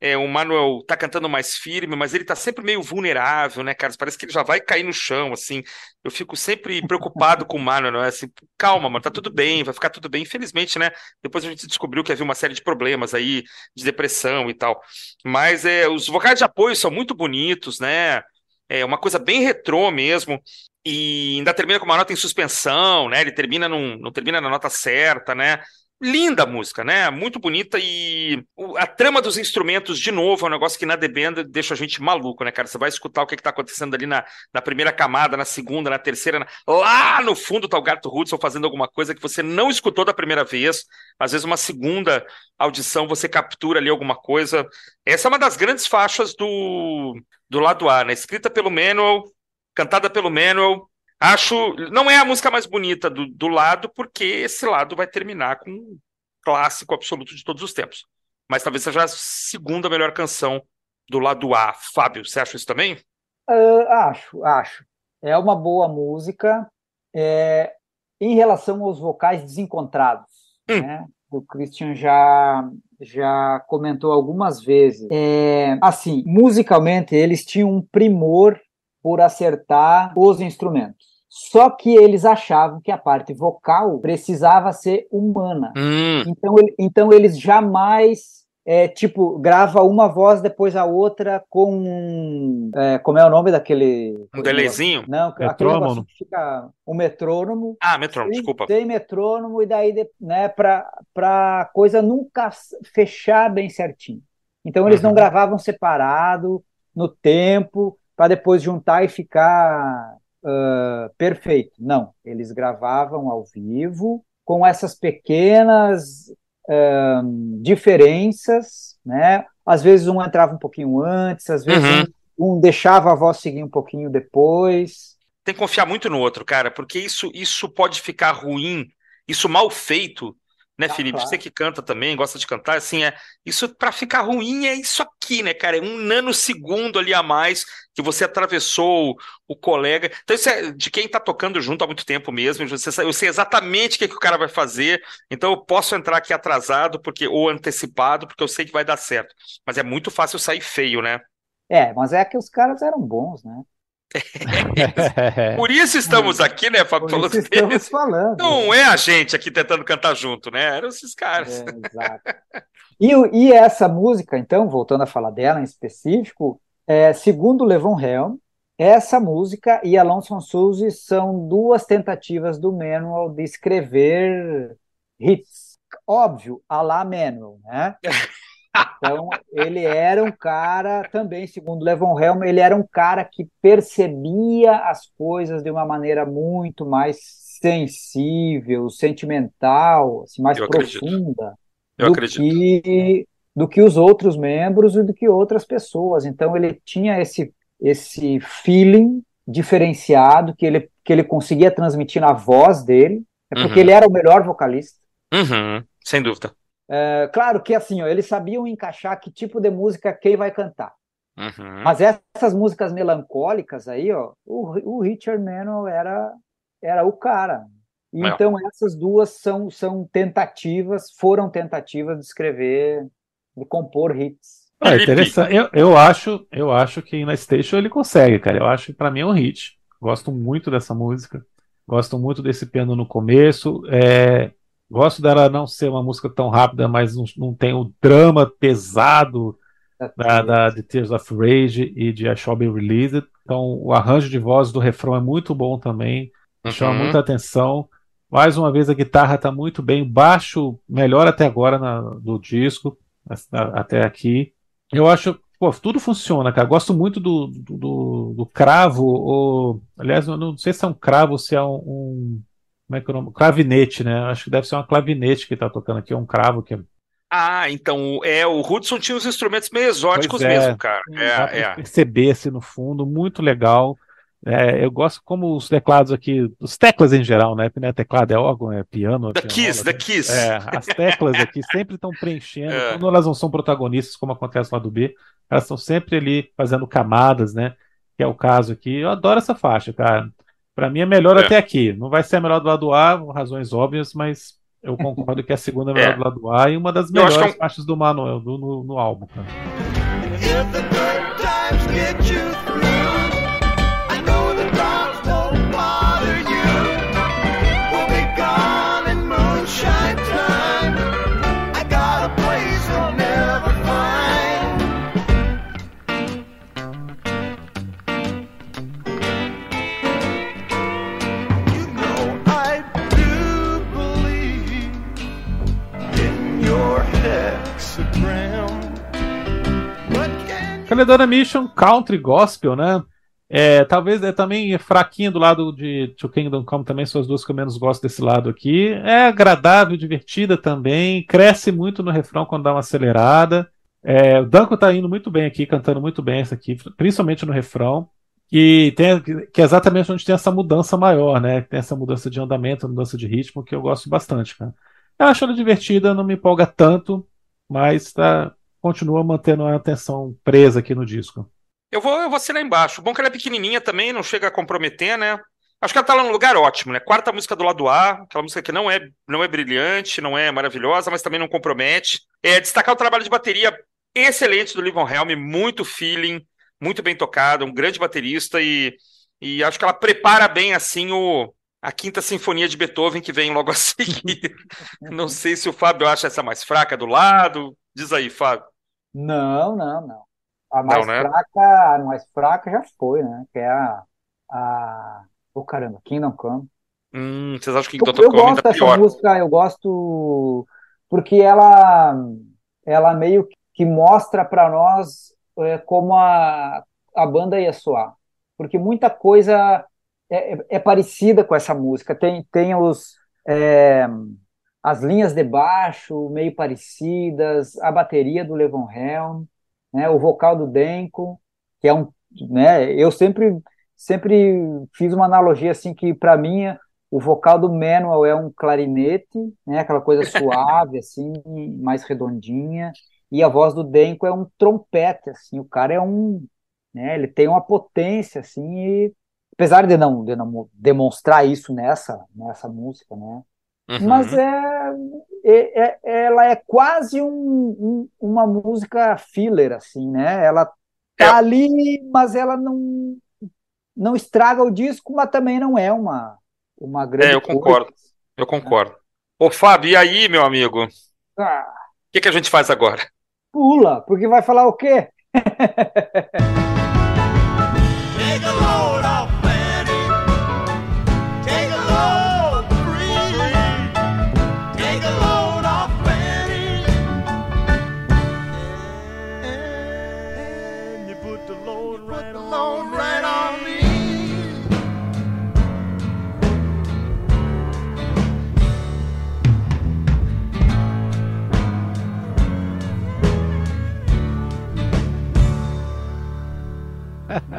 É, o Manuel tá cantando mais firme, mas ele tá sempre meio vulnerável, né, cara? Parece que ele já vai cair no chão, assim. Eu fico sempre preocupado com o Manuel, né? Assim, calma, mano, tá tudo bem, vai ficar tudo bem. Infelizmente, né? Depois a gente descobriu que havia uma série de problemas aí, de depressão e tal. Mas é, os vocais de apoio são muito bonitos, né? É uma coisa bem retrô mesmo e ainda termina com uma nota em suspensão, né? Ele termina num, não termina na nota certa, né? Linda a música, né? Muito bonita e a trama dos instrumentos, de novo, é um negócio que na The Band deixa a gente maluco, né, cara? Você vai escutar o que, está acontecendo ali na, na primeira camada, na segunda, na terceira, na... lá no fundo tá o Gato Hudson fazendo alguma coisa que você não escutou da primeira vez. Às vezes, uma segunda audição você captura ali alguma coisa. Essa é uma das grandes faixas do, do lado A, né? Escrita pelo Manuel, cantada pelo Manuel. Acho. Não é a música mais bonita do, do lado, porque esse lado vai terminar com um clássico absoluto de todos os tempos. Mas talvez seja a segunda melhor canção do lado A. Fábio, você acha isso também? Uh, acho, acho. É uma boa música. É, em relação aos vocais desencontrados, hum. né? O Christian já já comentou algumas vezes. É, assim, musicalmente eles tinham um primor por acertar os instrumentos. Só que eles achavam que a parte vocal precisava ser humana. Hum. Então, então eles jamais é, tipo, grava uma voz depois a outra com. É, como é o nome daquele. Um delayzinho? Não, metrônomo. que fica um metrônomo. Ah, metrônomo, tem, desculpa. Tem metrônomo, e daí, né, pra, pra coisa nunca fechar bem certinho. Então eles uhum. não gravavam separado, no tempo, para depois juntar e ficar uh, perfeito. Não, eles gravavam ao vivo com essas pequenas uh, diferenças, né? Às vezes um entrava um pouquinho antes, às vezes uhum. um, um deixava a voz seguir um pouquinho depois. Tem que confiar muito no outro, cara, porque isso, isso pode ficar ruim, isso mal feito né, ah, Felipe? Claro. Você que canta também, gosta de cantar, assim, é isso para ficar ruim é isso aqui, né, cara? É um nanosegundo ali a mais que você atravessou o, o colega. Então, isso é de quem tá tocando junto há muito tempo mesmo. Eu sei, eu sei exatamente o que, é que o cara vai fazer, então eu posso entrar aqui atrasado porque ou antecipado, porque eu sei que vai dar certo. Mas é muito fácil sair feio, né? É, mas é que os caras eram bons, né? Por isso estamos aqui, né, Fábio? Por isso estamos falando. Não é a gente aqui tentando cantar junto, né? Eram esses caras. É, exato. E, e, essa música, então, voltando a falar dela em específico, é, segundo Levon Helm, essa música e Alonso Suzy são duas tentativas do Manuel de escrever hits. Óbvio, a la Manuel, né? <laughs> Então, ele era um cara, também, segundo Levon Helm, ele era um cara que percebia as coisas de uma maneira muito mais sensível, sentimental, assim, mais Eu profunda do que, do que os outros membros e do que outras pessoas. Então, ele tinha esse, esse feeling diferenciado que ele, que ele conseguia transmitir na voz dele, é porque uhum. ele era o melhor vocalista. Uhum. Sem dúvida. É, claro que assim, ó, eles sabiam encaixar que tipo de música quem vai cantar. Uhum. Mas essas músicas melancólicas aí, ó, o, o Richard Manuel era, era o cara. Então essas duas são, são tentativas, foram tentativas de escrever, de compor hits. É interessante. Eu, eu acho, eu acho que na Station ele consegue, cara. Eu acho que para mim é um hit. Gosto muito dessa música. Gosto muito desse piano no começo. É, Gosto dela não ser uma música tão rápida, mas não, não tem o drama pesado da, da, de Tears of Rage e de I Shall Be Released. Então, o arranjo de voz do refrão é muito bom também, uhum. chama muita atenção. Mais uma vez, a guitarra está muito bem, baixo melhor até agora na, do disco, até aqui. Eu acho, pô, tudo funciona, cara. Gosto muito do, do, do cravo, ou, aliás, eu não sei se é um cravo ou se é um, um como é que é o nome? Clavinete, né? Acho que deve ser uma clavinete que está tocando aqui, um cravo que é ah, então é o Hudson tinha uns instrumentos meio exóticos é, mesmo, cara. É, é. Perceber-se no fundo, muito legal. É, eu gosto como os teclados aqui, os teclas em geral, né? Não é teclado, é órgão, é piano. Da Kiss, da Kiss. É, as teclas aqui sempre estão preenchendo. <laughs> É. Quando elas não são protagonistas, como acontece lá do B, elas estão sempre ali fazendo camadas, né? Que é o caso aqui. Eu adoro essa faixa, cara. Para mim é melhor é. até aqui. Não vai ser a melhor do lado A, por razões óbvias, mas eu concordo que é a segunda melhor é. do lado A e uma das melhores é um... faixas do Manuel do, no, no álbum. Cara. Caledônia Mission, country gospel, né? É, talvez é também fraquinho do lado de To Kingdom Come também são as duas que eu menos gosto desse lado aqui. É agradável, divertida também, cresce muito no refrão quando dá uma acelerada. É, o Danko tá indo muito bem aqui, cantando muito bem essa aqui, principalmente no refrão. E tem, que é exatamente onde tem essa mudança maior, né? Tem essa mudança de andamento, mudança de ritmo, que eu gosto bastante, cara. Eu acho ela divertida, não me empolga tanto, mas tá, continua mantendo a atenção presa aqui no disco. Eu vou, eu vou ser lá embaixo. Bom que ela é pequenininha também, não chega a comprometer, né? Acho que ela tá lá num lugar ótimo, né? Quarta música do lado A, aquela música que não é, não é brilhante, não é maravilhosa, mas também não compromete. É, destacar o trabalho de bateria excelente do Livon Helm, muito feeling, muito bem tocado, um grande baterista e, e acho que ela prepara bem assim o, a quinta sinfonia de Beethoven que vem logo a seguir. <laughs> não sei se o Fábio acha essa mais fraca do lado. Diz aí, Fábio. Não, não, não. A mais não, né? fraca, a mais fraca já foi, né? Que é a. a... Oh, caramba, Kingdom Come. Hum, vocês acham que Kingdom Come eu gosto dessa pior? música, eu gosto porque ela ela meio que mostra para nós é, como a, a banda ia soar. Porque muita coisa é, é, é parecida com essa música. Tem, tem os. As linhas de baixo meio parecidas, a bateria do Levon Helm, né, o vocal do Denko, que é um, né, eu sempre sempre fiz uma analogia assim que para mim o vocal do Manuel é um clarinete, né, aquela coisa <laughs> suave assim, mais redondinha, e a voz do Denko é um trompete assim, o cara é um, né, ele tem uma potência assim, e, apesar de não, de não demonstrar isso nessa nessa música, né, Uhum. Mas é, é, é, ela é quase um, um, uma música filler, assim, né? Ela tá é. ali, mas ela não, não estraga o disco, mas também não é uma, uma grande. É, eu coisa. concordo. Eu concordo. Ô, Fábio, e aí, meu amigo? O ah, que, que a gente faz agora? Pula, porque vai falar o quê?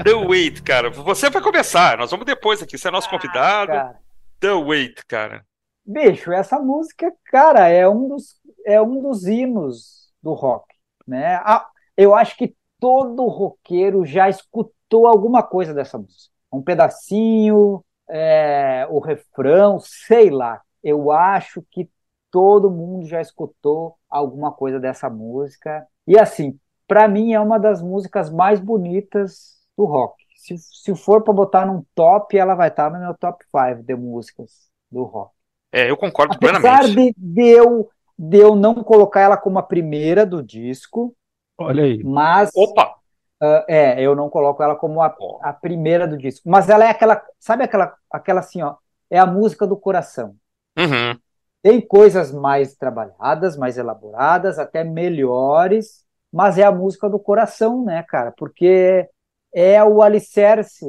The Wait, cara. Você vai começar, nós vamos depois aqui. Você é nosso ah, convidado. Ah, The Wait, cara. Bicho, essa música, cara, é um dos, é um dos hinos do rock, né? Ah, eu acho que todo roqueiro já escutou alguma coisa dessa música. Um pedacinho, é, o refrão, sei lá. Eu acho que todo mundo já escutou alguma coisa dessa música. E assim, para mim é uma das músicas mais bonitas do rock. Se, se for para botar num top, ela vai estar no meu top 5 de músicas do rock. É, eu concordo Apesar plenamente. de, de, eu, de eu não colocar ela como a primeira do disco. Olha aí. Mas. Opa! Uh, é, eu não coloco ela como a, a primeira do disco. Mas ela é aquela. Sabe aquela, aquela assim, ó? É a música do coração. Uhum. Tem coisas mais trabalhadas, mais elaboradas, até melhores, mas é a música do coração, né, cara? Porque é o alicerce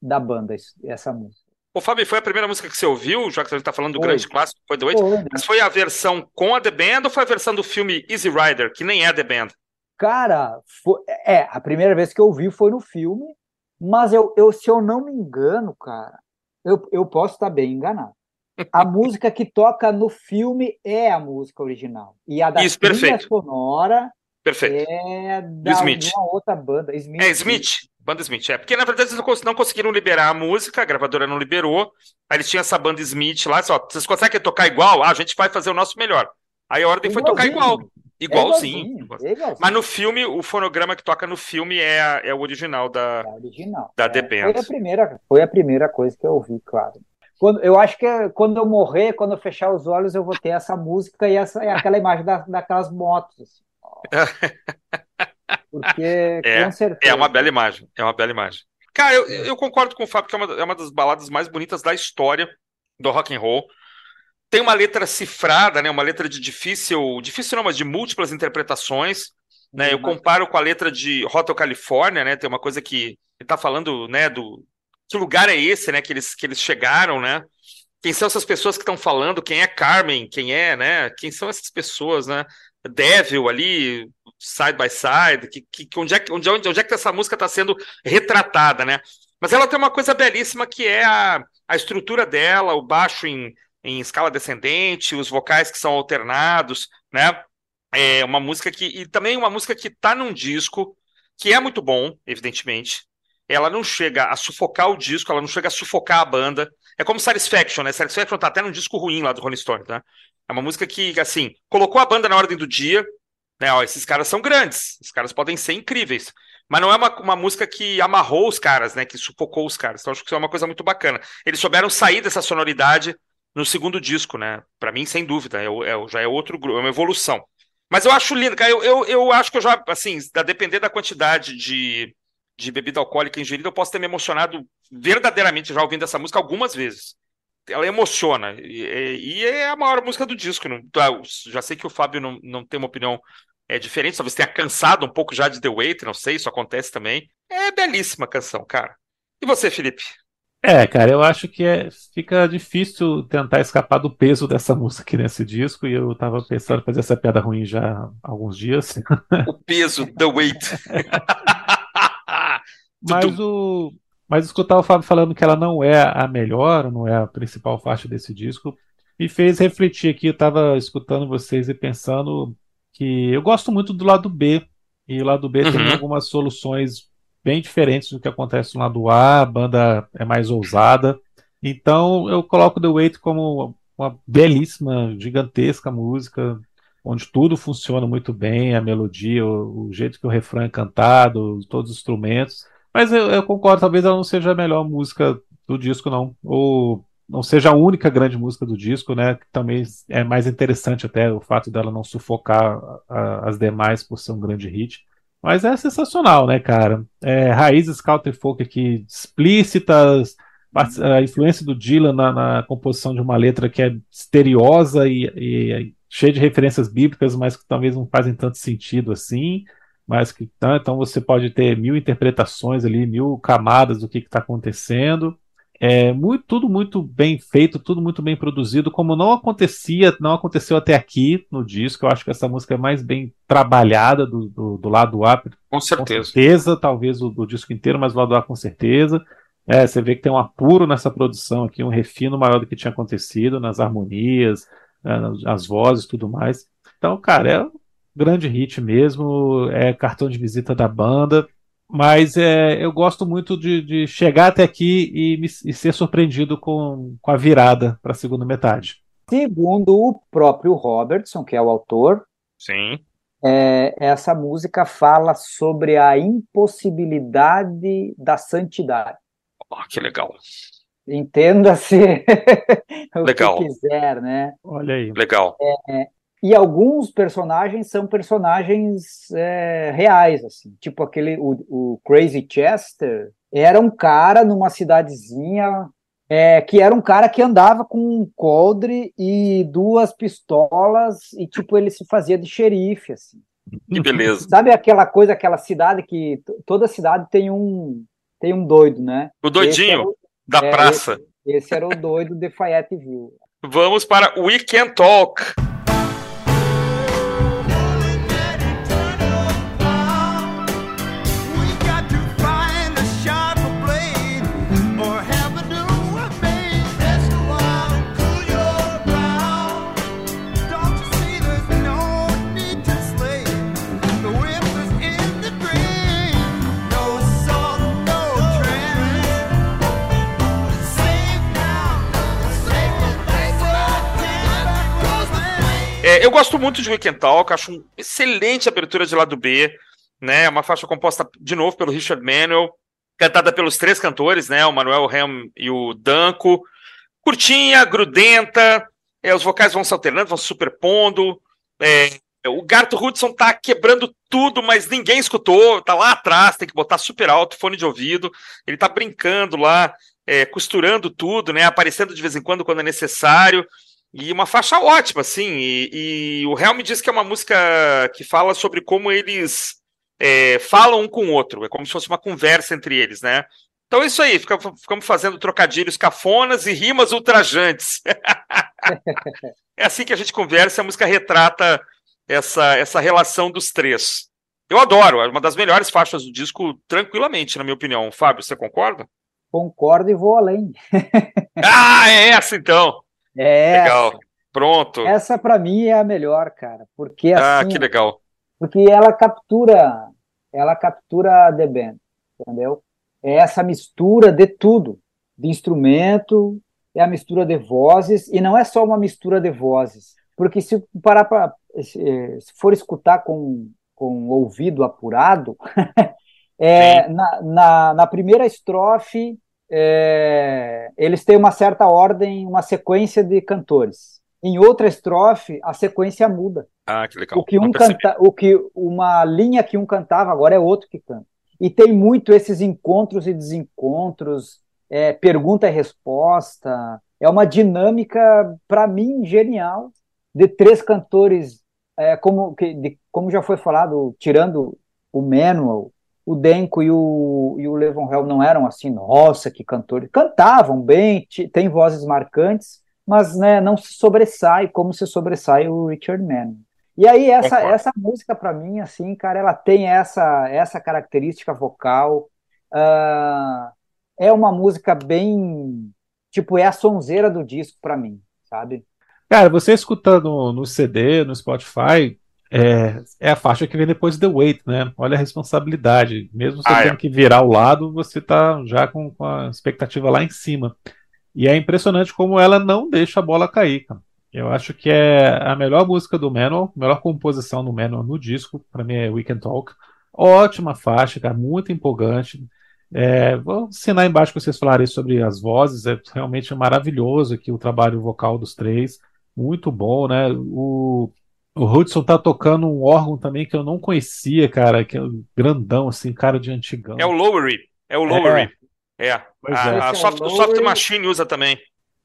da banda, essa música. Ô, Fábio, foi a primeira música que você ouviu, já que a gente está falando do foi. grande clássico, foi The Wait? Foi. Mas foi a versão com a The Band ou foi a versão do filme Easy Rider, que nem é The Band? Cara, foi, é, a primeira vez que eu ouvi foi no filme, mas eu, eu se eu não me engano, cara, eu, eu posso estar bem enganado. A <laughs> música que toca no filme é a música original. E a da Isso, perfeito. sonora perfeito. é da Smith. uma outra banda. Smith. É, Smith. Banda Smith, é. Porque na verdade eles não conseguiram liberar a música, a gravadora não liberou. Aí eles tinham essa banda Smith lá, só, vocês conseguem tocar igual? Ah, a gente vai fazer o nosso melhor. Aí a ordem foi tocar igual. Igualzinho. igualzinho, igualzinho. Mas no filme, o fonograma que toca no filme é, é o original da, é original. da é, The Band. Foi a, primeira, foi a primeira coisa que eu ouvi, claro. Quando, eu acho que quando eu morrer, quando eu fechar os olhos, eu vou ter essa música e essa, aquela imagem da, daquelas motos. Porque, <laughs> é, certeza. É uma bela imagem. É uma bela imagem. Cara, eu, eu concordo com o Fábio que é uma, é uma das baladas mais bonitas da história do rock and roll. Tem uma letra cifrada, né? Uma letra de difícil, difícil não, mas de múltiplas interpretações. Né? Eu comparo com a letra de Hotel California, né? Tem uma coisa que ele está falando, né? Do que lugar é esse, né? Que eles, que eles chegaram, né? Quem são essas pessoas que estão falando? Quem é Carmen? Quem é, né? Quem são essas pessoas, né? Devil ali, side by side, que, que, onde, é, onde, onde, onde é que essa música está sendo retratada, né? Mas ela tem uma coisa belíssima que é a, a estrutura dela, o baixo em, em escala descendente, os vocais que são alternados, né? É uma música que. E também uma música que está num disco que é muito bom, evidentemente, ela não chega a sufocar o disco, ela não chega a sufocar a banda. É como Satisfaction, né? Satisfaction tá até num disco ruim lá do Rolling Stone, tá? É uma música que, assim, colocou a banda na ordem do dia, né? Ó, esses caras são grandes, esses caras podem ser incríveis. Mas não é uma, uma música que amarrou os caras, né? Que sufocou os caras. Então acho que isso é uma coisa muito bacana. Eles souberam sair dessa sonoridade no segundo disco, né? Para mim, sem dúvida, é, é, já é outro grupo, é uma evolução. Mas eu acho lindo, cara. Eu, eu, eu acho que eu já, assim, a depender da quantidade de, de bebida alcoólica ingerida, eu posso ter me emocionado verdadeiramente já ouvindo essa música algumas vezes. Ela emociona. E, e é a maior música do disco. Não, tá, já sei que o Fábio não, não tem uma opinião é, diferente, talvez tenha cansado um pouco já de The Wait, não sei, isso acontece também. É belíssima a canção, cara. E você, Felipe? É, cara, eu acho que é, fica difícil tentar escapar do peso dessa música aqui nesse disco, e eu tava pensando em fazer essa piada ruim já há alguns dias. O peso, The Weight. <laughs> <laughs> Mas o. Mas escutar o Fábio falando que ela não é a melhor, não é a principal faixa desse disco, me fez refletir aqui. Eu estava escutando vocês e pensando que eu gosto muito do lado B. E o lado B uhum. tem algumas soluções bem diferentes do que acontece no lado A. A banda é mais ousada. Então eu coloco The Wait como uma belíssima, gigantesca música, onde tudo funciona muito bem, a melodia, o, o jeito que o refrão é cantado, todos os instrumentos. Mas eu, eu, concordo, talvez ela não seja a melhor música do disco, não. Ou não seja a única grande música do disco, né? Que também é mais interessante até o fato dela não sufocar a, as demais por ser um grande hit. Mas é sensacional, né, cara? É, raízes folk aqui explícitas, a influência do Dylan na, na, composição de uma letra que é misteriosa e, e, cheia de referências bíblicas, mas que talvez não fazem tanto sentido assim mas que tá, então você pode ter mil interpretações ali, mil camadas do que está acontecendo. É muito, tudo muito bem feito, tudo muito bem produzido, como não acontecia, não aconteceu até aqui no disco. Eu acho que essa música é mais bem trabalhada do, do, do lado A. Com certeza. Com certeza, talvez o do disco inteiro, mas o lado A com certeza. É, você vê que tem um apuro nessa produção aqui, um refino maior do que tinha acontecido nas harmonias, né, as vozes tudo mais. Então, cara, é grande hit mesmo, é cartão de visita da banda. Mas é, eu gosto muito de, de chegar até aqui e, me, e, ser surpreendido com, com a virada para a segunda metade. Segundo o próprio Robertson, que é o autor, Sim. É, essa música fala sobre a impossibilidade da santidade. Oh, que legal. Entenda-se <laughs> o Legal. que quiser, né? Olha aí. Legal. E alguns personagens são personagens é, reais, assim. Tipo aquele, o, o Crazy Chester era um cara numa cidadezinha é, que era um cara que andava com um coldre e duas pistolas e tipo ele se fazia de xerife, assim. Que beleza. Sabe aquela coisa, aquela cidade que toda cidade tem um tem um doido, né? O doidinho da é, praça. Esse era o doido de Fayetteville. Vamos para We Can Talk. Eu gosto muito de Weekend Talk, acho um excelente abertura de lado B, né? Uma faixa composta de novo pelo Richard Manuel, cantada pelos três cantores, né? O Manuel Helm e o Danko. Curtinha, grudenta, é, os vocais vão se alternando, vão se superpondo. é, o Garto Hudson tá quebrando tudo, mas ninguém escutou, tá lá atrás, tem que botar super alto, fone de ouvido. Ele tá brincando lá, é, costurando tudo, né? Aparecendo de vez em quando quando é necessário. E uma faixa ótima, assim. E, e o Helm diz que é uma música que fala sobre como eles é, falam um com o outro. É como se fosse uma conversa entre eles, né? Então é isso aí, fica- ficamos fazendo trocadilhos cafonas e rimas ultrajantes. <laughs> é assim que a gente conversa, a música retrata essa, essa relação dos três. Eu adoro, é uma das melhores faixas do disco, tranquilamente, na minha opinião. Fábio, você concorda? Concordo e vou além. <laughs> Ah, é essa então! É, Legal. Pronto. essa para mim é a melhor, cara, porque Ah, assim, que legal. porque ela captura, ela captura The Band, entendeu? É essa mistura de tudo, de instrumento, é a mistura de vozes, e não é só uma mistura de vozes, porque se parar para se se for escutar com, com o ouvido apurado, <laughs> é, na, na, na primeira estrofe é, eles têm uma certa ordem, uma sequência de cantores. Em outra estrofe, a sequência muda. Ah, que legal. O que um canta, o que uma linha que um cantava agora é outro que canta. E tem muito esses encontros e desencontros, é, pergunta e resposta. É uma dinâmica para mim genial de três cantores, é, como que, de- como já foi falado, tirando o Manuel, o Denko e o, e o Levon Hell não eram assim, nossa, que cantores. Cantavam bem, tem vozes marcantes, mas né, não se sobressai como se sobressai o Richard Manuel. E aí essa, Concordo. essa música para mim assim, cara, ela tem essa essa característica vocal. ah, é uma música bem tipo é a sonzeira do disco para mim, sabe? Cara, você escutando no CD, no Spotify, é, é a faixa que vem depois do The Wait, né? Olha a responsabilidade. Mesmo você Ah, é. tendo que virar o lado, você tá já com, com a expectativa lá em cima. E é impressionante como ela não deixa a bola cair, cara. Eu acho que é a melhor música do Manual, melhor composição do Manual no disco, pra mim é We Can Talk. Ótima faixa, cara, muito empolgante. É, vou assinar embaixo que vocês falarem sobre as vozes, é realmente maravilhoso aqui o trabalho vocal dos três, muito bom, né? O, o Hudson tá tocando um órgão também que eu não conhecia, cara, que é um grandão, assim, cara de antigão. É o Lowery. É o Lowery. É. Pois A, é. a é soft, Soft. Machine usa também.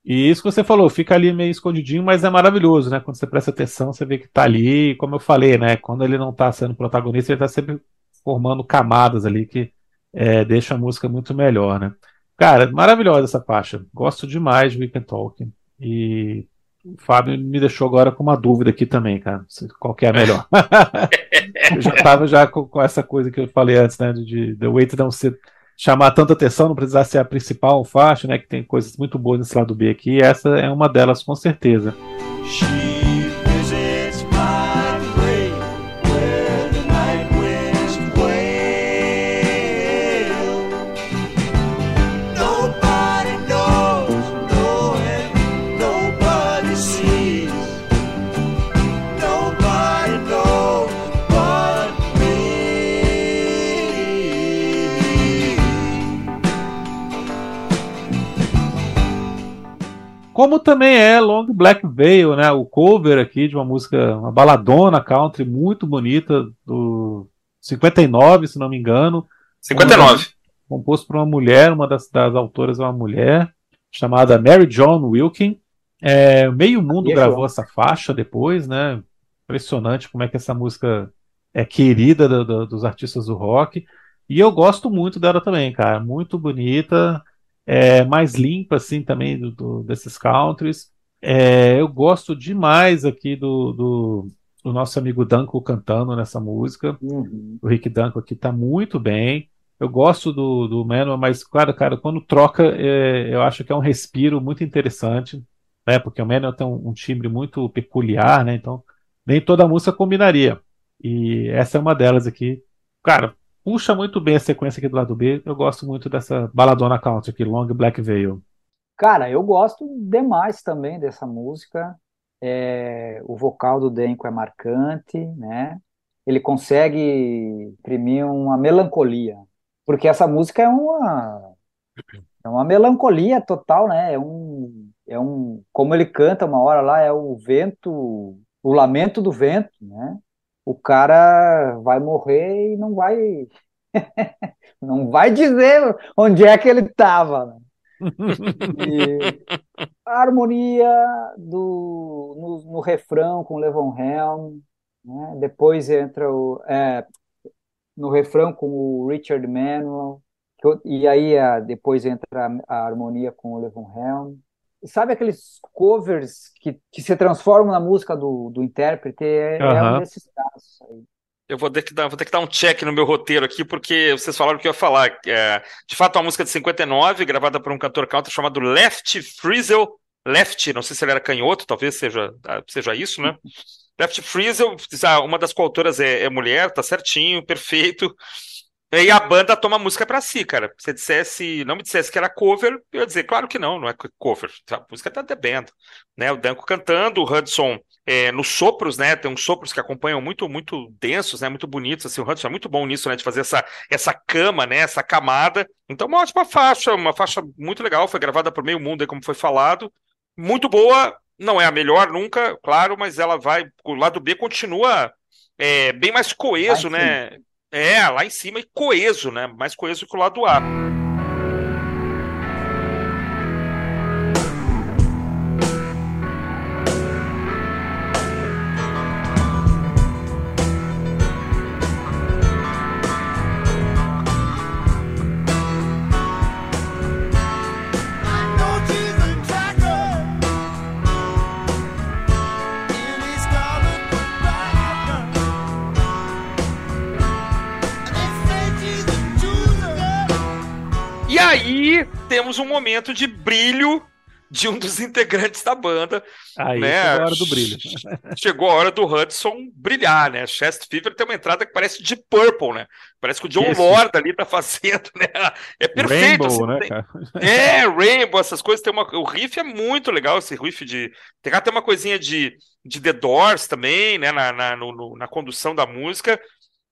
E isso que você falou, fica ali meio escondidinho, mas é maravilhoso, né? Quando você presta atenção, você vê que tá ali, como eu falei, né? Quando ele não tá sendo protagonista, ele tá sempre formando camadas ali que é, deixa a música muito melhor, né? Cara, maravilhosa essa faixa. Gosto demais de We Can Talk. E o Fábio me deixou agora com uma dúvida aqui também, cara. Qual que é a melhor? <laughs> eu já tava já com, com essa coisa que eu falei antes, né? De The Wait não ser chamar tanta atenção, não precisar ser a principal faixa, né? Que tem coisas muito boas nesse lado B aqui. E essa é uma delas, com certeza. She Como também é Long Black Veil, né? O cover aqui de uma música, uma baladona country muito bonita do 59, se não me engano. 59. composto por uma mulher, uma das, das autoras é uma mulher, chamada Mary John Wilkin. É, meio mundo gravou essa faixa depois, né? Impressionante como é que essa música é querida do- do- dos artistas do rock. E eu gosto muito dela também, cara. Muito bonita, é, mais limpa, assim, também do, do- desses countries. É, eu gosto demais aqui do, do, do nosso amigo Danko cantando nessa música. Uhum. O Rick Danko aqui tá muito bem. Eu gosto do, do Manuel, mas, claro, cara, quando troca, é, eu acho que é um respiro muito interessante, né? Porque o Manuel tem um, um timbre muito peculiar, né? Então, nem toda música combinaria. E essa é uma delas aqui. Cara, puxa muito bem a sequência aqui do lado B. Eu gosto muito dessa baladona country aqui, Long Black Veil. Cara, eu gosto demais também dessa música. É, o vocal do Denko é marcante, né? Ele consegue imprimir uma melancolia, porque essa música é uma é uma melancolia total, né? É um é um como ele canta uma hora lá é o vento, o lamento do vento, né? O cara vai morrer e não vai <laughs> não vai dizer onde é que ele estava, né? A harmonia do, no, no refrão com Levon Helm, né? Depois entra o, é, no refrão com o Richard Manuel, eu- e aí a- depois entra a, a harmonia com o Levon Helm. Sabe aqueles covers que, que se transformam na música do, do intérprete? É, é um desses casos aí. Eu vou ter que dar, vou ter que dar um check no meu roteiro aqui, porque vocês falaram o que eu ia falar. É, de fato, é uma música de 59, gravada por um cantor country chamado Left Frizzle. Left, não sei se ele era canhoto, talvez seja, ah, seja isso, né? <laughs> Left Frizzle, ah, uma das coautoras é, é mulher, tá certinho, perfeito. E a banda toma a música pra si, cara. Se você dissesse, não me dissesse que era cover, eu ia dizer, claro que não, não é cover. A música tá Band, né? O Danko cantando, o Hudson é, nos sopros, né? Tem uns sopros que acompanham muito, muito densos, né? Muito bonitos. Assim, o Hudson é muito bom nisso, né? De fazer essa, essa cama, né? Essa camada. Então, uma ótima faixa, uma faixa muito legal. Foi gravada por meio mundo, aí, como foi falado. Muito boa. Não é a melhor nunca, claro, mas ela vai. O lado B continua é, bem mais coeso, em né? É, lá em cima e coeso, né? Mais coeso que o lado A. aí temos um momento de brilho de um dos <laughs> integrantes da banda. Aí né? chegou a hora do brilho. Chegou a hora do Hudson brilhar, né? Chest Fever tem uma entrada que parece de Purple, né? Parece que o John Isso. Lord ali tá fazendo, né? É perfeito. Rainbow, assim, né, tem- cara? É, Rainbow, essas coisas. Tem uma... O riff é muito legal, esse riff de. Tem até uma coisinha de, de The Doors também, né? Na, na, no- na condução da música.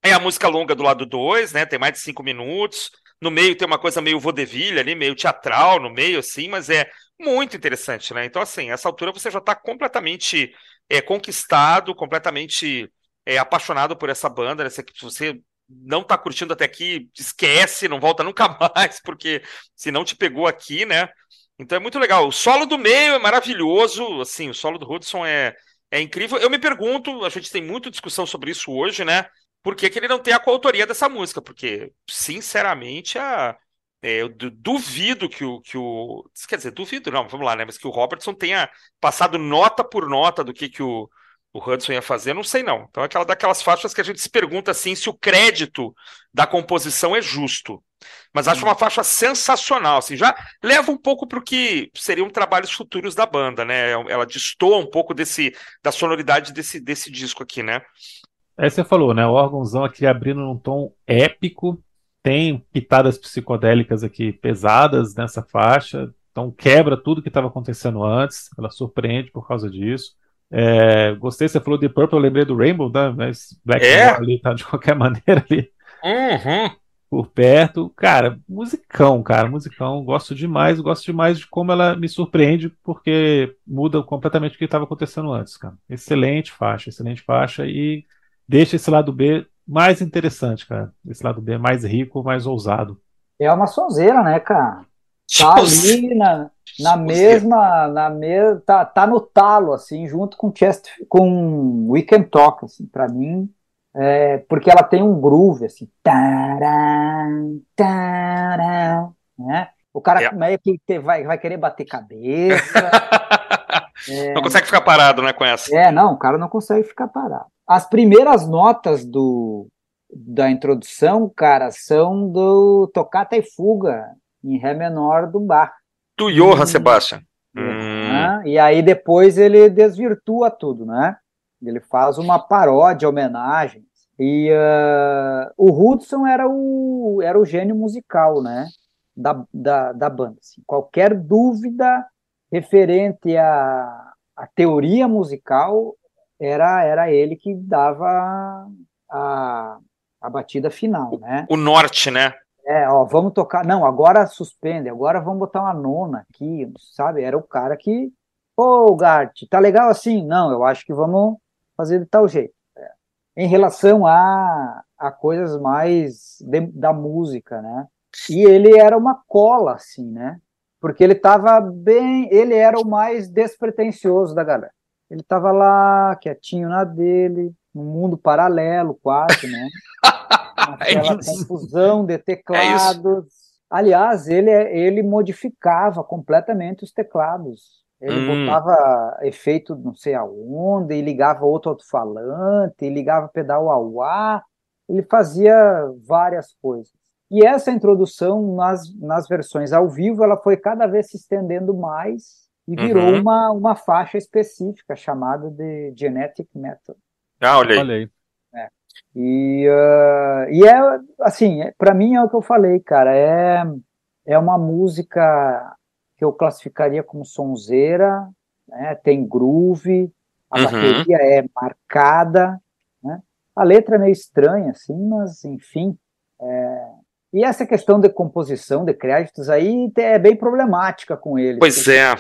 É a música longa do lado 2, né? Tem mais de cinco minutos. No meio tem uma coisa meio vaudeville ali, meio teatral no meio, assim, mas é muito interessante, né? Então, assim, essa altura você já está completamente é, conquistado, completamente é, apaixonado por essa banda, né? Se você não tá curtindo até aqui, esquece, não volta <laughs> nunca mais, porque se não te pegou aqui, né? Então é muito legal. O solo do meio é maravilhoso, assim, o solo do Hudson é, é incrível. Eu me pergunto, a gente tem muita discussão sobre isso hoje, né? Por que, que ele não tem a coautoria dessa música? Porque, sinceramente, a, é, eu du- duvido que o, que o. Quer dizer, duvido, não, vamos lá, né? Mas que o Robertson tenha passado nota por nota do que, que o, o Hudson ia fazer, não sei não. Então é aquela daquelas faixas que a gente se pergunta assim se o crédito da composição é justo. Mas acho uma faixa sensacional, assim, já leva um pouco para o que seriam trabalhos futuros da banda, né? Ela destoa um pouco desse da sonoridade desse, desse disco aqui, né? Aí você falou, né? O órgãozão aqui abrindo num tom épico, tem pitadas psicodélicas aqui pesadas nessa faixa, então quebra tudo que estava acontecendo antes, ela surpreende por causa disso. É, gostei, você falou de Purple, eu lembrei do Rainbow, né? Mas Black É. Ali tá de qualquer <laughs> maneira ali. Uhum. por perto. Cara, musicão, cara, musicão. Gosto demais, gosto demais de como ela me surpreende, porque muda completamente o que estava acontecendo antes, cara. Excelente faixa, excelente faixa e deixa esse lado B mais interessante, cara. Esse lado B mais rico, mais ousado. É uma sonzeira, né, cara? Tá ali na, na mesma, na me, tá, tá no talo, assim, junto com Chest, com Weekend Talk, assim, pra mim, é, porque ela tem um groove, assim, taran, taran, né? O cara É. meio que te- vai, vai querer bater cabeça. <laughs> Não consegue ficar parado, né, com essa. É, não, o cara não consegue ficar parado. As primeiras notas do, da introdução, cara, são do Tocata e Fuga, em Ré menor do Bach. Do Johann Hum. Sebastian. Hum. né? E aí depois ele desvirtua tudo, né? Ele faz uma paródia, homenagem. E ah, o Hudson era o, era o gênio musical, né? Da, da, da banda. assim. Qualquer dúvida referente à, à teoria musical era, era ele que dava a, a batida final, né? O norte, né? É, ó, vamos tocar. Não, agora suspende, agora vamos botar uma nona aqui, sabe? Era o cara que. Ô, Gart, tá legal assim? Não, eu acho que vamos fazer de tal jeito. É. Em relação a, a coisas mais de- da música, né? E ele era uma cola, assim, né? Porque ele tava bem. Ele era o mais despretensioso da galera. Ele tava lá, quietinho na dele, num mundo paralelo, quase, né? <laughs> Aquela isso. confusão de teclados. Aliás, ele, ele modificava completamente os teclados. Ele Hum. botava efeito não sei aonde, e ligava outro alto-falante, ligava pedal ao ar, ele fazia várias coisas. E essa introdução nas, nas versões ao vivo, ela foi cada vez se estendendo mais e virou Uhum. uma, uma faixa específica chamada de Genetic Metal. Ah, olha aí. Olha aí. E, ah, e é assim, é, para mim é o que eu falei, cara, é, é uma música que eu classificaria como sonzeira, né, tem groove, a Uhum. bateria é marcada, né, a letra é meio estranha, assim, mas enfim. é, e essa questão de composição de créditos aí é bem problemática com ele. Pois é.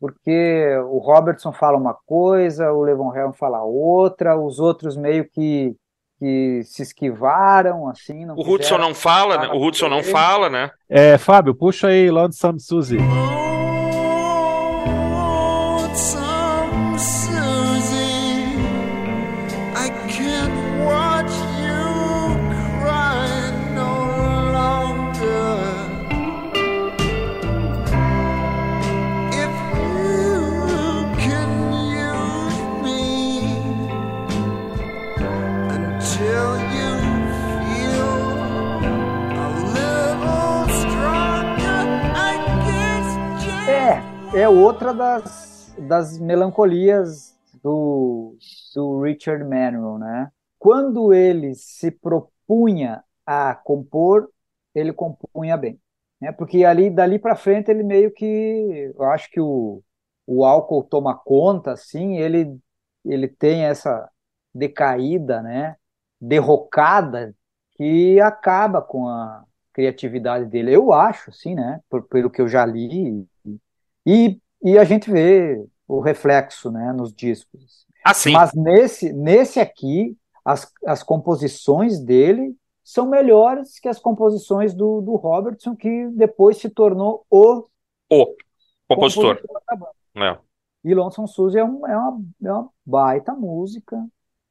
Porque o Robertson fala uma coisa, o Levon Helm fala outra, os outros meio que, que se esquivaram, assim. Não O Hudson não fala, né? O Hudson não fala, né? É, Fábio, puxa aí Lonesome Suzy. É, outra das, das melancolias do, do Richard Manuel, né? Quando ele se propunha a compor, ele compunha bem, né? Porque ali dali para frente ele meio que, eu acho que o, o álcool toma conta, assim, ele ele tem essa decaída, né? Derrocada que acaba com a criatividade dele. Eu acho, assim, né? Por, pelo que eu já li e, e a gente vê o reflexo, né? Nos discos. Assim, Mas nesse, nesse aqui, as, as composições dele são melhores que as composições do, do Robertson, que depois se tornou o o compositor. da banda. É. E Lonesome Suzy é, um- é uma, é uma baita música,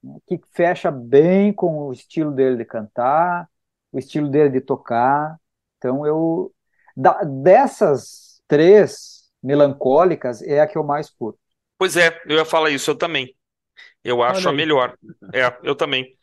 né, que fecha bem com o estilo dele de cantar, o estilo dele de tocar. Então eu da- dessas três melancólicas é a que eu mais curto. Pois é, eu ia falar isso, eu também. Eu acho a melhor. É, eu também.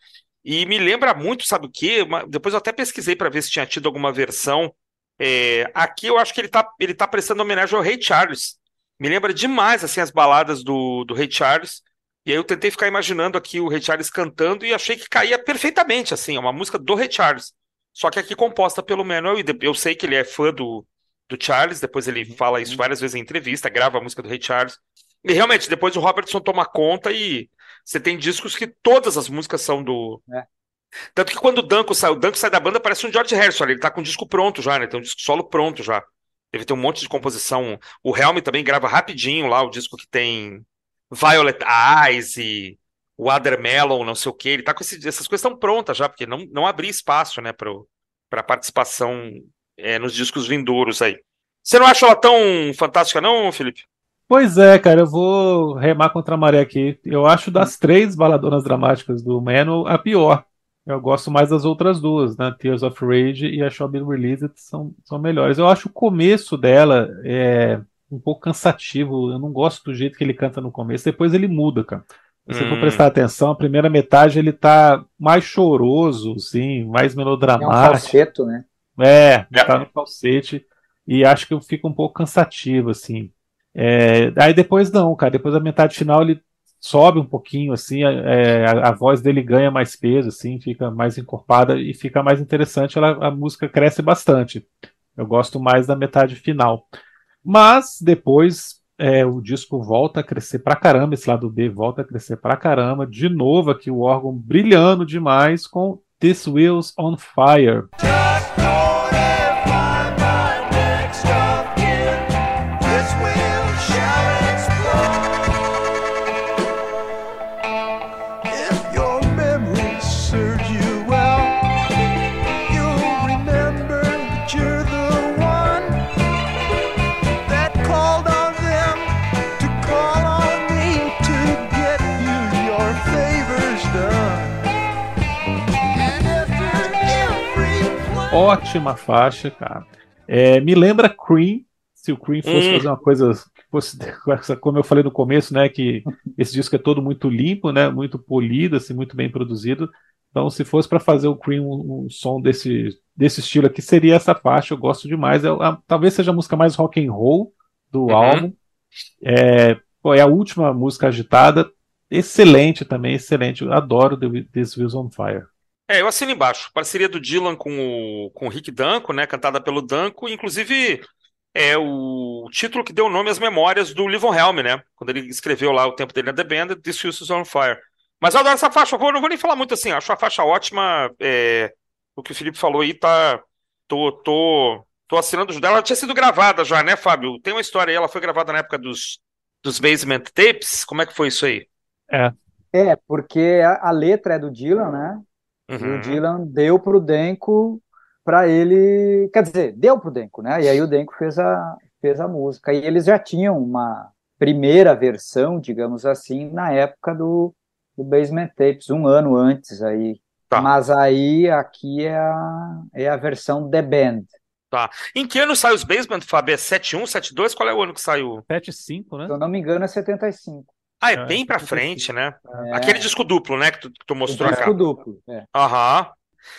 E me lembra muito, sabe o quê? Uma- Depois eu até pesquisei para ver se tinha tido alguma versão. É, aqui eu acho que ele tá, ele tá prestando homenagem ao Ray Charles. Me lembra demais assim as baladas do, do Ray Charles. E aí eu tentei ficar imaginando aqui o Ray Charles cantando e achei que caía perfeitamente, assim, é uma música do Ray Charles. Só que aqui composta pelo Manuel, e eu sei que ele é fã do, do Charles, depois ele fala isso várias vezes em entrevista, grava a música do Ray Charles. E realmente, depois o Robertson toma conta e você tem discos que todas as músicas são do, É. Tanto que quando o Danko sai, o Danko sai da banda, parece um George Harrison, ele tá com o disco pronto já, né? Tem um disco solo pronto já. Deve ter um monte de composição. O Helm também grava rapidinho lá o disco que tem Violet Eyes e Watermelon, não sei o que. Ele tá com esse- essas coisas tão prontas já, porque não, não abria espaço, né, pro, pra participação é, nos discos vindouros aí. Você não acha ela tão fantástica, não, Felipe? Pois é, cara, eu vou remar contra a maré aqui. Eu acho das três baladonas dramáticas do Mano a pior. Eu gosto mais das outras duas, né? Tears of Rage e a Shall Be Released são, são melhores. Eu acho o começo dela é um pouco cansativo. Eu não gosto do jeito que ele canta no começo. Depois ele muda, cara. Se você for Hum. prestar atenção, a primeira metade ele tá mais choroso, sim, mais É um melodramático. falseto, né? É, É. tá no falsete. E acho que fica um pouco cansativo, assim. É, aí depois não, cara. Depois da metade final ele sobe um pouquinho, assim. é, a, a voz dele ganha mais peso, assim, fica mais encorpada e fica mais interessante. Ela, a música cresce bastante. Eu gosto mais da metade final. Mas depois é, o disco volta a crescer pra caramba. Esse lado B volta a crescer pra caramba. De novo aqui o órgão brilhando demais com This Wheels on Fire. Ótima faixa, cara. É, me lembra Cream, se o Cream fosse Hum. fazer uma coisa, fosse, como eu falei no começo, né, que esse disco é todo muito limpo, né, muito polido, assim, muito bem produzido. Então, se fosse para fazer o Cream um, um som desse, desse estilo aqui, seria essa faixa. Eu gosto demais. É, a- talvez seja a música mais rock and roll do Uhum. álbum. É, pô, é a última música agitada. Excelente também, excelente. Eu adoro The, This Wheels on Fire. É, eu assino embaixo. Parceria do Dylan com o, com o Rick Danko, né? Cantada pelo Danko. Inclusive, é o título que deu nome às memórias do Livon Helm, né? Quando ele escreveu lá o tempo dele na The Band, This House is on Fire. Mas eu adoro essa faixa. Eu vou- não vou nem falar muito assim. Acho a faixa ótima. é, o que o Felipe falou aí tá. Tô, tô, tô assinando. Ela tinha sido gravada já, né, Fábio? Tem uma história aí. Ela foi gravada na época dos, dos Basement Tapes. Como é que foi isso aí? É, porque a, a letra é do Dylan, né? E Uhum. o Dylan deu pro Denko para ele, quer dizer, deu pro Denko, né? E aí o Denko fez a fez a música. E eles já tinham uma primeira versão, digamos assim, na época do, do Basement Tapes, um ano antes aí. Tá. Mas aí aqui é a, é a versão The Band. Em que ano sai os Basement, Fábio? É 71, 72? Qual é o ano que saiu? 7-5, né? Se eu não me engano, é 75. Ah, é É, bem pra 75. frente, né? É, Aquele disco duplo, né? Que tu, que tu mostrou a disco duplo. É. Aham.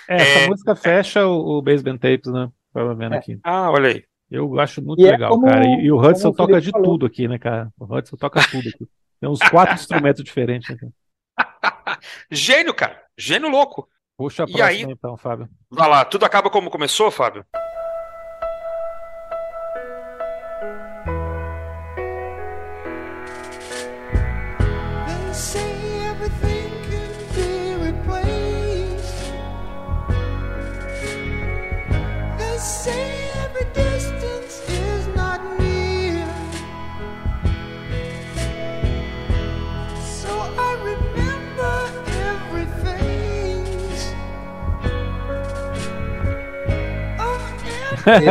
É, essa É. música fecha o, o Basement Tapes, né? Tava vendo É. aqui. Ah, olha aí. Eu acho muito E é legal, como- cara. E, e o Hudson o toca de falou. tudo aqui, né, cara? O Hudson toca tudo aqui. Tem uns quatro <laughs> instrumentos diferentes, né, cara? <laughs> Gênio, cara. Gênio louco. Puxa a E próxima aí? então, Fábio. Vai lá. Tudo acaba como começou, Fábio?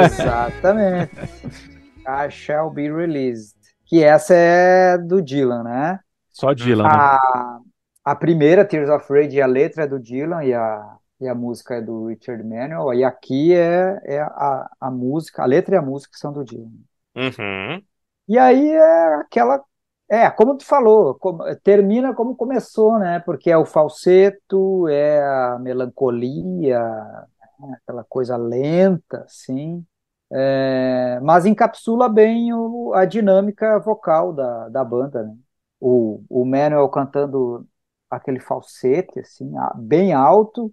Exatamente. I Shall Be Released. Que essa é do Dylan, né? Só Dylan, né? A, a primeira, Tears of Rage, a letra é do Dylan e a, e a música é do Richard Manuel. E aqui é, é a, a música, a letra e a música são do Dylan. Uhum. E aí é aquela. É, como tu falou, como- termina como começou, né? Porque é o falseto, é a melancolia, né? aquela coisa lenta, assim. É, mas encapsula bem o- a dinâmica vocal da, da banda, né? O, o Manuel cantando aquele falsete, assim, bem alto,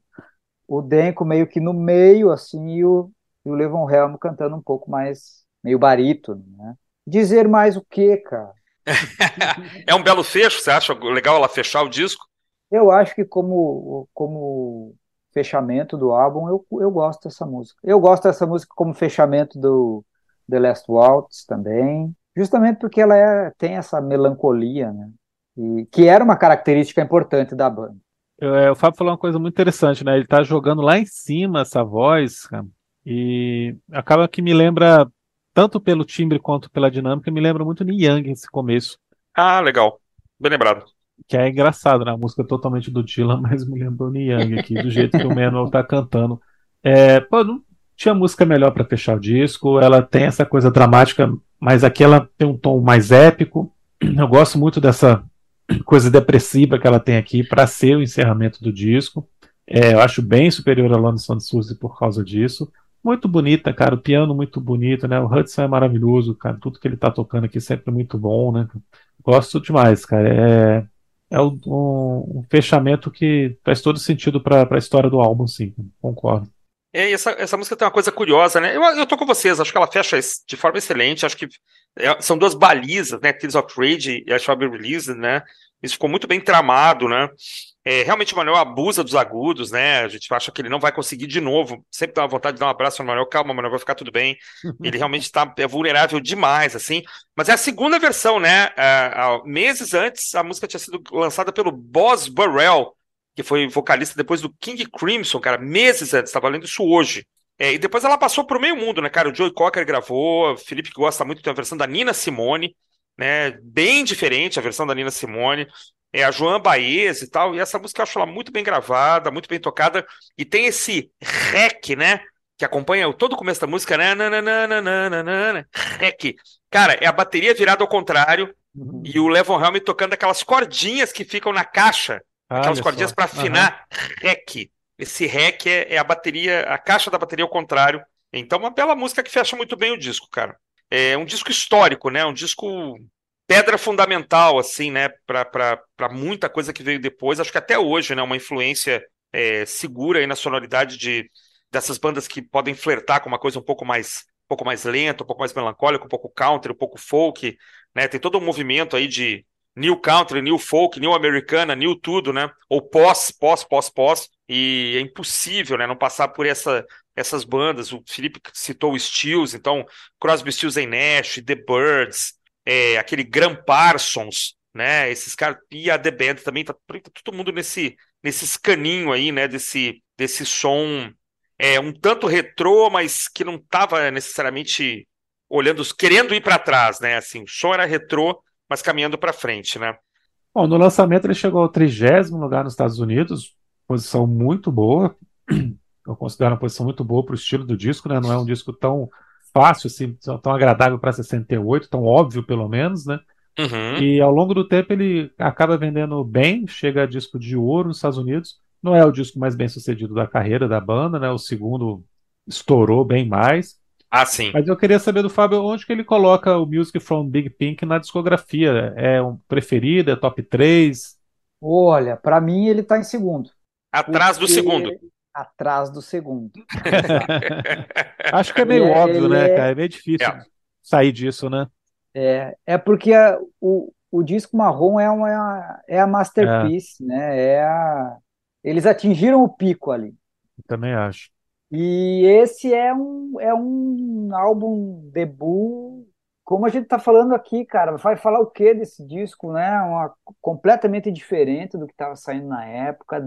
o Denko meio que no meio, assim, e o, e o Levon Helm cantando um pouco mais, meio barítono, né? Dizer mais o quê, cara? <laughs> É um belo fecho, você acha legal ela fechar o disco? Eu acho que como, como fechamento do álbum, eu, eu gosto dessa música. Eu gosto dessa música como fechamento do The Last Waltz também, justamente porque ela é, tem essa melancolia, né? E, que era uma característica importante da banda. Eu- é, o Fábio falou uma coisa muito interessante, né? Ele tá jogando lá em cima essa voz, cara, e acaba que me lembra, tanto pelo timbre quanto pela dinâmica, me lembra muito Neil Young esse começo. Ah, legal. Bem lembrado. Que é engraçado, né? A música é totalmente do Dylan, <laughs> mas me lembrou Young aqui, do jeito que o Manuel tá cantando. É, pô, não tinha música melhor pra fechar o disco. Ela tem essa coisa dramática, mas aqui ela tem um tom mais épico. Eu gosto muito dessa coisa depressiva que ela tem aqui pra ser o encerramento do disco. É, eu acho bem superior a London Sound Suzy por causa disso. Muito bonita, cara. O piano muito bonito, né? O Hudson é maravilhoso, cara. Tudo que ele tá tocando aqui sempre muito bom, né? Gosto demais, cara. É, é um, um- fechamento que faz todo sentido pra, pra história do álbum, sim. Concordo. É, essa, essa música tem uma coisa curiosa, né? Eu, eu tô com vocês, acho que ela fecha de forma excelente. Acho que é, são duas balizas, né? Tears of Rage e a Shall Be Released, né? Isso ficou muito bem tramado, né? É, realmente o Manuel abusa dos agudos, né? A gente acha que ele não vai conseguir de novo. Sempre dá uma vontade de dar um abraço no Manuel. Calma, Manuel, vai ficar tudo bem. Ele <laughs> realmente tá, é vulnerável demais, assim. Mas é a segunda versão, né? Ah, ah, meses antes, a música tinha sido lançada pelo Boss Burrell, que foi vocalista depois do King Crimson, cara, meses antes, tava lendo isso hoje. É, e depois ela passou pro meio mundo, né, cara? O Joey Cocker gravou, o Felipe que gosta muito, tem a versão da Nina Simone, né? Bem diferente a versão da Nina Simone. É a Joan Baez e tal, e essa música eu acho ela muito bem gravada, muito bem tocada, e tem esse rec, né? Que acompanha todo o começo da música, né? Nananana, Rec. Cara, é a bateria virada ao contrário e o Levon Helm tocando aquelas cordinhas que ficam na caixa aquelas Olha cordinhas para afinar rec. Esse rec é, é a bateria, a caixa da bateria ao contrário. Então, uma bela música que fecha muito bem o disco, cara. É um disco histórico, né? Um disco pedra fundamental, assim, né? Para muita coisa que veio depois. Acho que até hoje, né? Uma influência é, segura aí na sonoridade de, dessas bandas que podem flertar com uma coisa um pouco mais, um pouco mais lenta, um pouco mais melancólica, um pouco country, um pouco folk, né? Tem todo um movimento aí de New Country, New Folk, New Americana, New tudo, né? Ou pós, pós, pós, pós. E é impossível, né? Não passar por essa, essas bandas. O Felipe citou o Stills, então Crosby, Stills and Nash, The Birds, é, aquele Graham Parsons, né? Esses caras e a The Band também tá, tá todo mundo nesse nesse escaninho aí, né? Desse desse som é um tanto retrô, mas que não estava necessariamente olhando, querendo ir para trás, né? Assim, o som era retrô, mas caminhando para frente, né? Bom, no lançamento ele chegou ao trigésimo lugar nos Estados Unidos, posição muito boa. <clears throat> Eu considero uma posição muito boa para o estilo do disco, né? Não é um disco tão fácil, assim, tão agradável para 68, tão óbvio pelo menos, né? Uhum. E ao longo do tempo ele acaba vendendo bem, chega a disco de ouro nos Estados Unidos. Não é o disco mais bem sucedido da carreira da banda, né? O segundo estourou bem mais. Ah, sim. Mas eu queria saber do Fábio onde que ele coloca o Music from Big Pink na discografia. É um preferido, é top 3? Olha, para mim ele tá em segundo. Atrás do segundo. Atrás do segundo. <laughs> Acho que é meio Ele é- óbvio, ele né, é- cara? É meio difícil É. sair disso, né? É, é porque a- o, o disco marrom é, uma, é a masterpiece, né? É a, eles atingiram o pico ali. Eu também acho. E esse é um, é um álbum debut, como a gente está falando aqui, cara. Vai falar o que desse disco, né? Uma, completamente diferente do que estava saindo na época.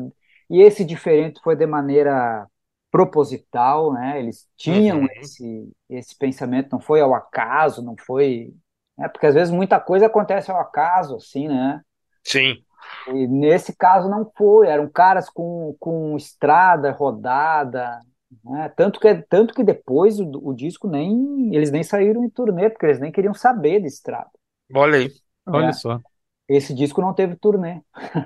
E esse diferente foi de maneira proposital, né? Eles tinham Uhum. esse, esse pensamento, não foi ao acaso, não foi. né? Porque às vezes muita coisa acontece ao acaso, assim, né? Sim. E nesse caso não foi, eram caras com, com estrada rodada, né? Tanto que, tanto que depois o, o disco nem, eles nem saíram em turnê, porque eles nem queriam saber de estrada. Olha aí. Olha É. só. Esse disco não teve turnê. <laughs>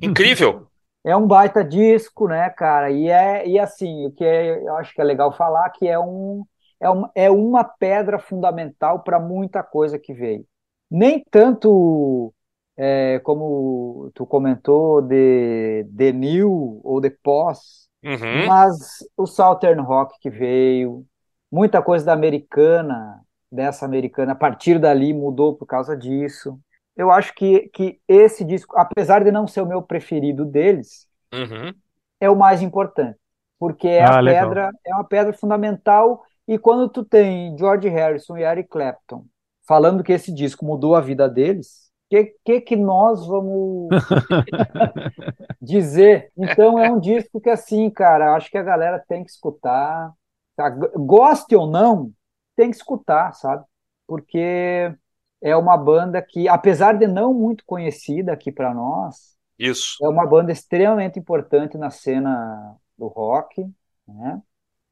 Incrível. É um baita disco, né, cara? E é e assim, o que é- eu acho que é legal falar que é um é uma, é uma pedra fundamental para muita coisa que veio. Nem tanto é, como tu comentou de de New ou de Pós, Uhum. mas o Southern Rock que veio, muita coisa da americana, dessa americana, a partir dali mudou por causa disso. Eu acho que, que esse disco, apesar de não ser o meu preferido deles, Uhum. é o mais importante, porque é Ah, a legal. pedra, é uma pedra fundamental. E quando tu tem George Harrison e Eric Clapton falando que esse disco mudou a vida deles, o que, que que nós vamos <laughs> dizer? Então é um disco que assim, cara, acho que a galera tem que escutar, tá? Goste ou não, tem que escutar, sabe? Porque é uma banda que, apesar de não muito conhecida aqui para nós, Isso. é uma banda extremamente importante na cena do rock, né?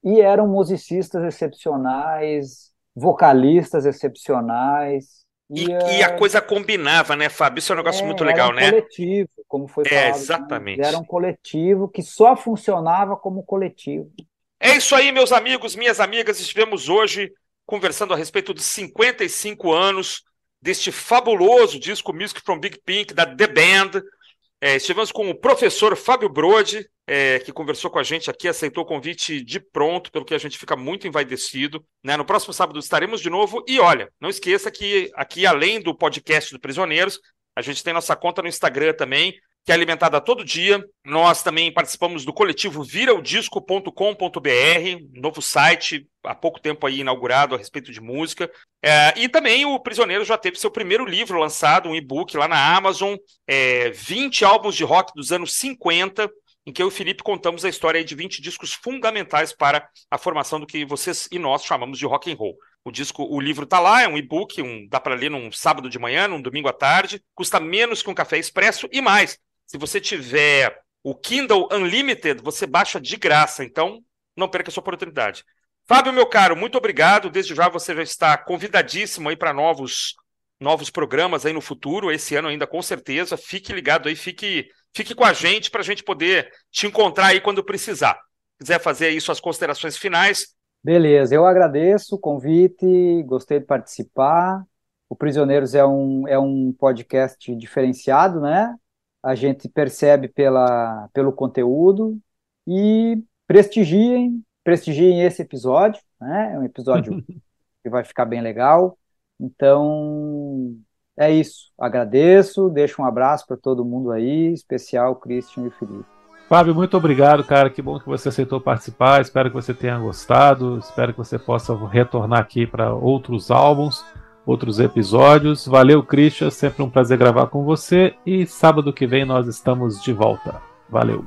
E eram musicistas excepcionais, vocalistas excepcionais. E, eh, e a coisa combinava, né, Fábio? Isso é um negócio é, muito era legal, um né? coletivo, como foi É, falado. né? exatamente. Era um coletivo que só funcionava como coletivo. É isso aí, meus amigos, minhas amigas. Estivemos hoje conversando a respeito dos 55 anos deste fabuloso disco Music from Big Pink, da The Band. É, estivemos com o professor Fábio Brode, é, que conversou com a gente aqui, aceitou o convite de pronto, pelo que a gente fica muito envaidecido. Né? No próximo sábado estaremos de novo. E olha, não esqueça que aqui, além do podcast do Prisioneiros, a gente tem nossa conta no Instagram também, que é alimentada todo dia. Nós também participamos do coletivo viraodisco.com.br, novo site, há pouco tempo aí inaugurado a respeito de música. É, e também o Prisioneiro já teve seu primeiro livro lançado, um e-book lá na Amazon, é, 20 álbuns de rock dos anos 50, em que eu e o Felipe contamos a história de 20 discos fundamentais para a formação do que vocês e nós chamamos de rock and roll. O disco, o livro tá lá, é um e-book, um, dá para ler num sábado de manhã, num domingo à tarde, custa menos que um café expresso e mais. Se você tiver o Kindle Unlimited, você baixa de graça, então não perca essa oportunidade. Fábio, meu caro, muito obrigado. Desde já você já está convidadíssimo aí para novos novos programas aí no futuro, esse ano ainda com certeza. Fique ligado aí, fique fique com a gente para a gente poder te encontrar aí quando precisar. Se quiser fazer aí suas considerações finais, Beleza, eu agradeço o convite, gostei de participar. O Prisioneiros é um, é um podcast diferenciado, né? A gente percebe pela, pelo conteúdo e prestigiem, prestigiem esse episódio, né? É um episódio <laughs> que vai ficar bem legal. Então, é isso. Agradeço, deixo um abraço para todo mundo aí, especial Christian e Felipe. Fábio, muito obrigado, cara. Que bom que você aceitou participar. Espero que você tenha gostado. Espero que você possa retornar aqui para outros álbuns, outros episódios. Valeu, Christian. Sempre um prazer gravar com você. E sábado que vem nós estamos de volta. Valeu.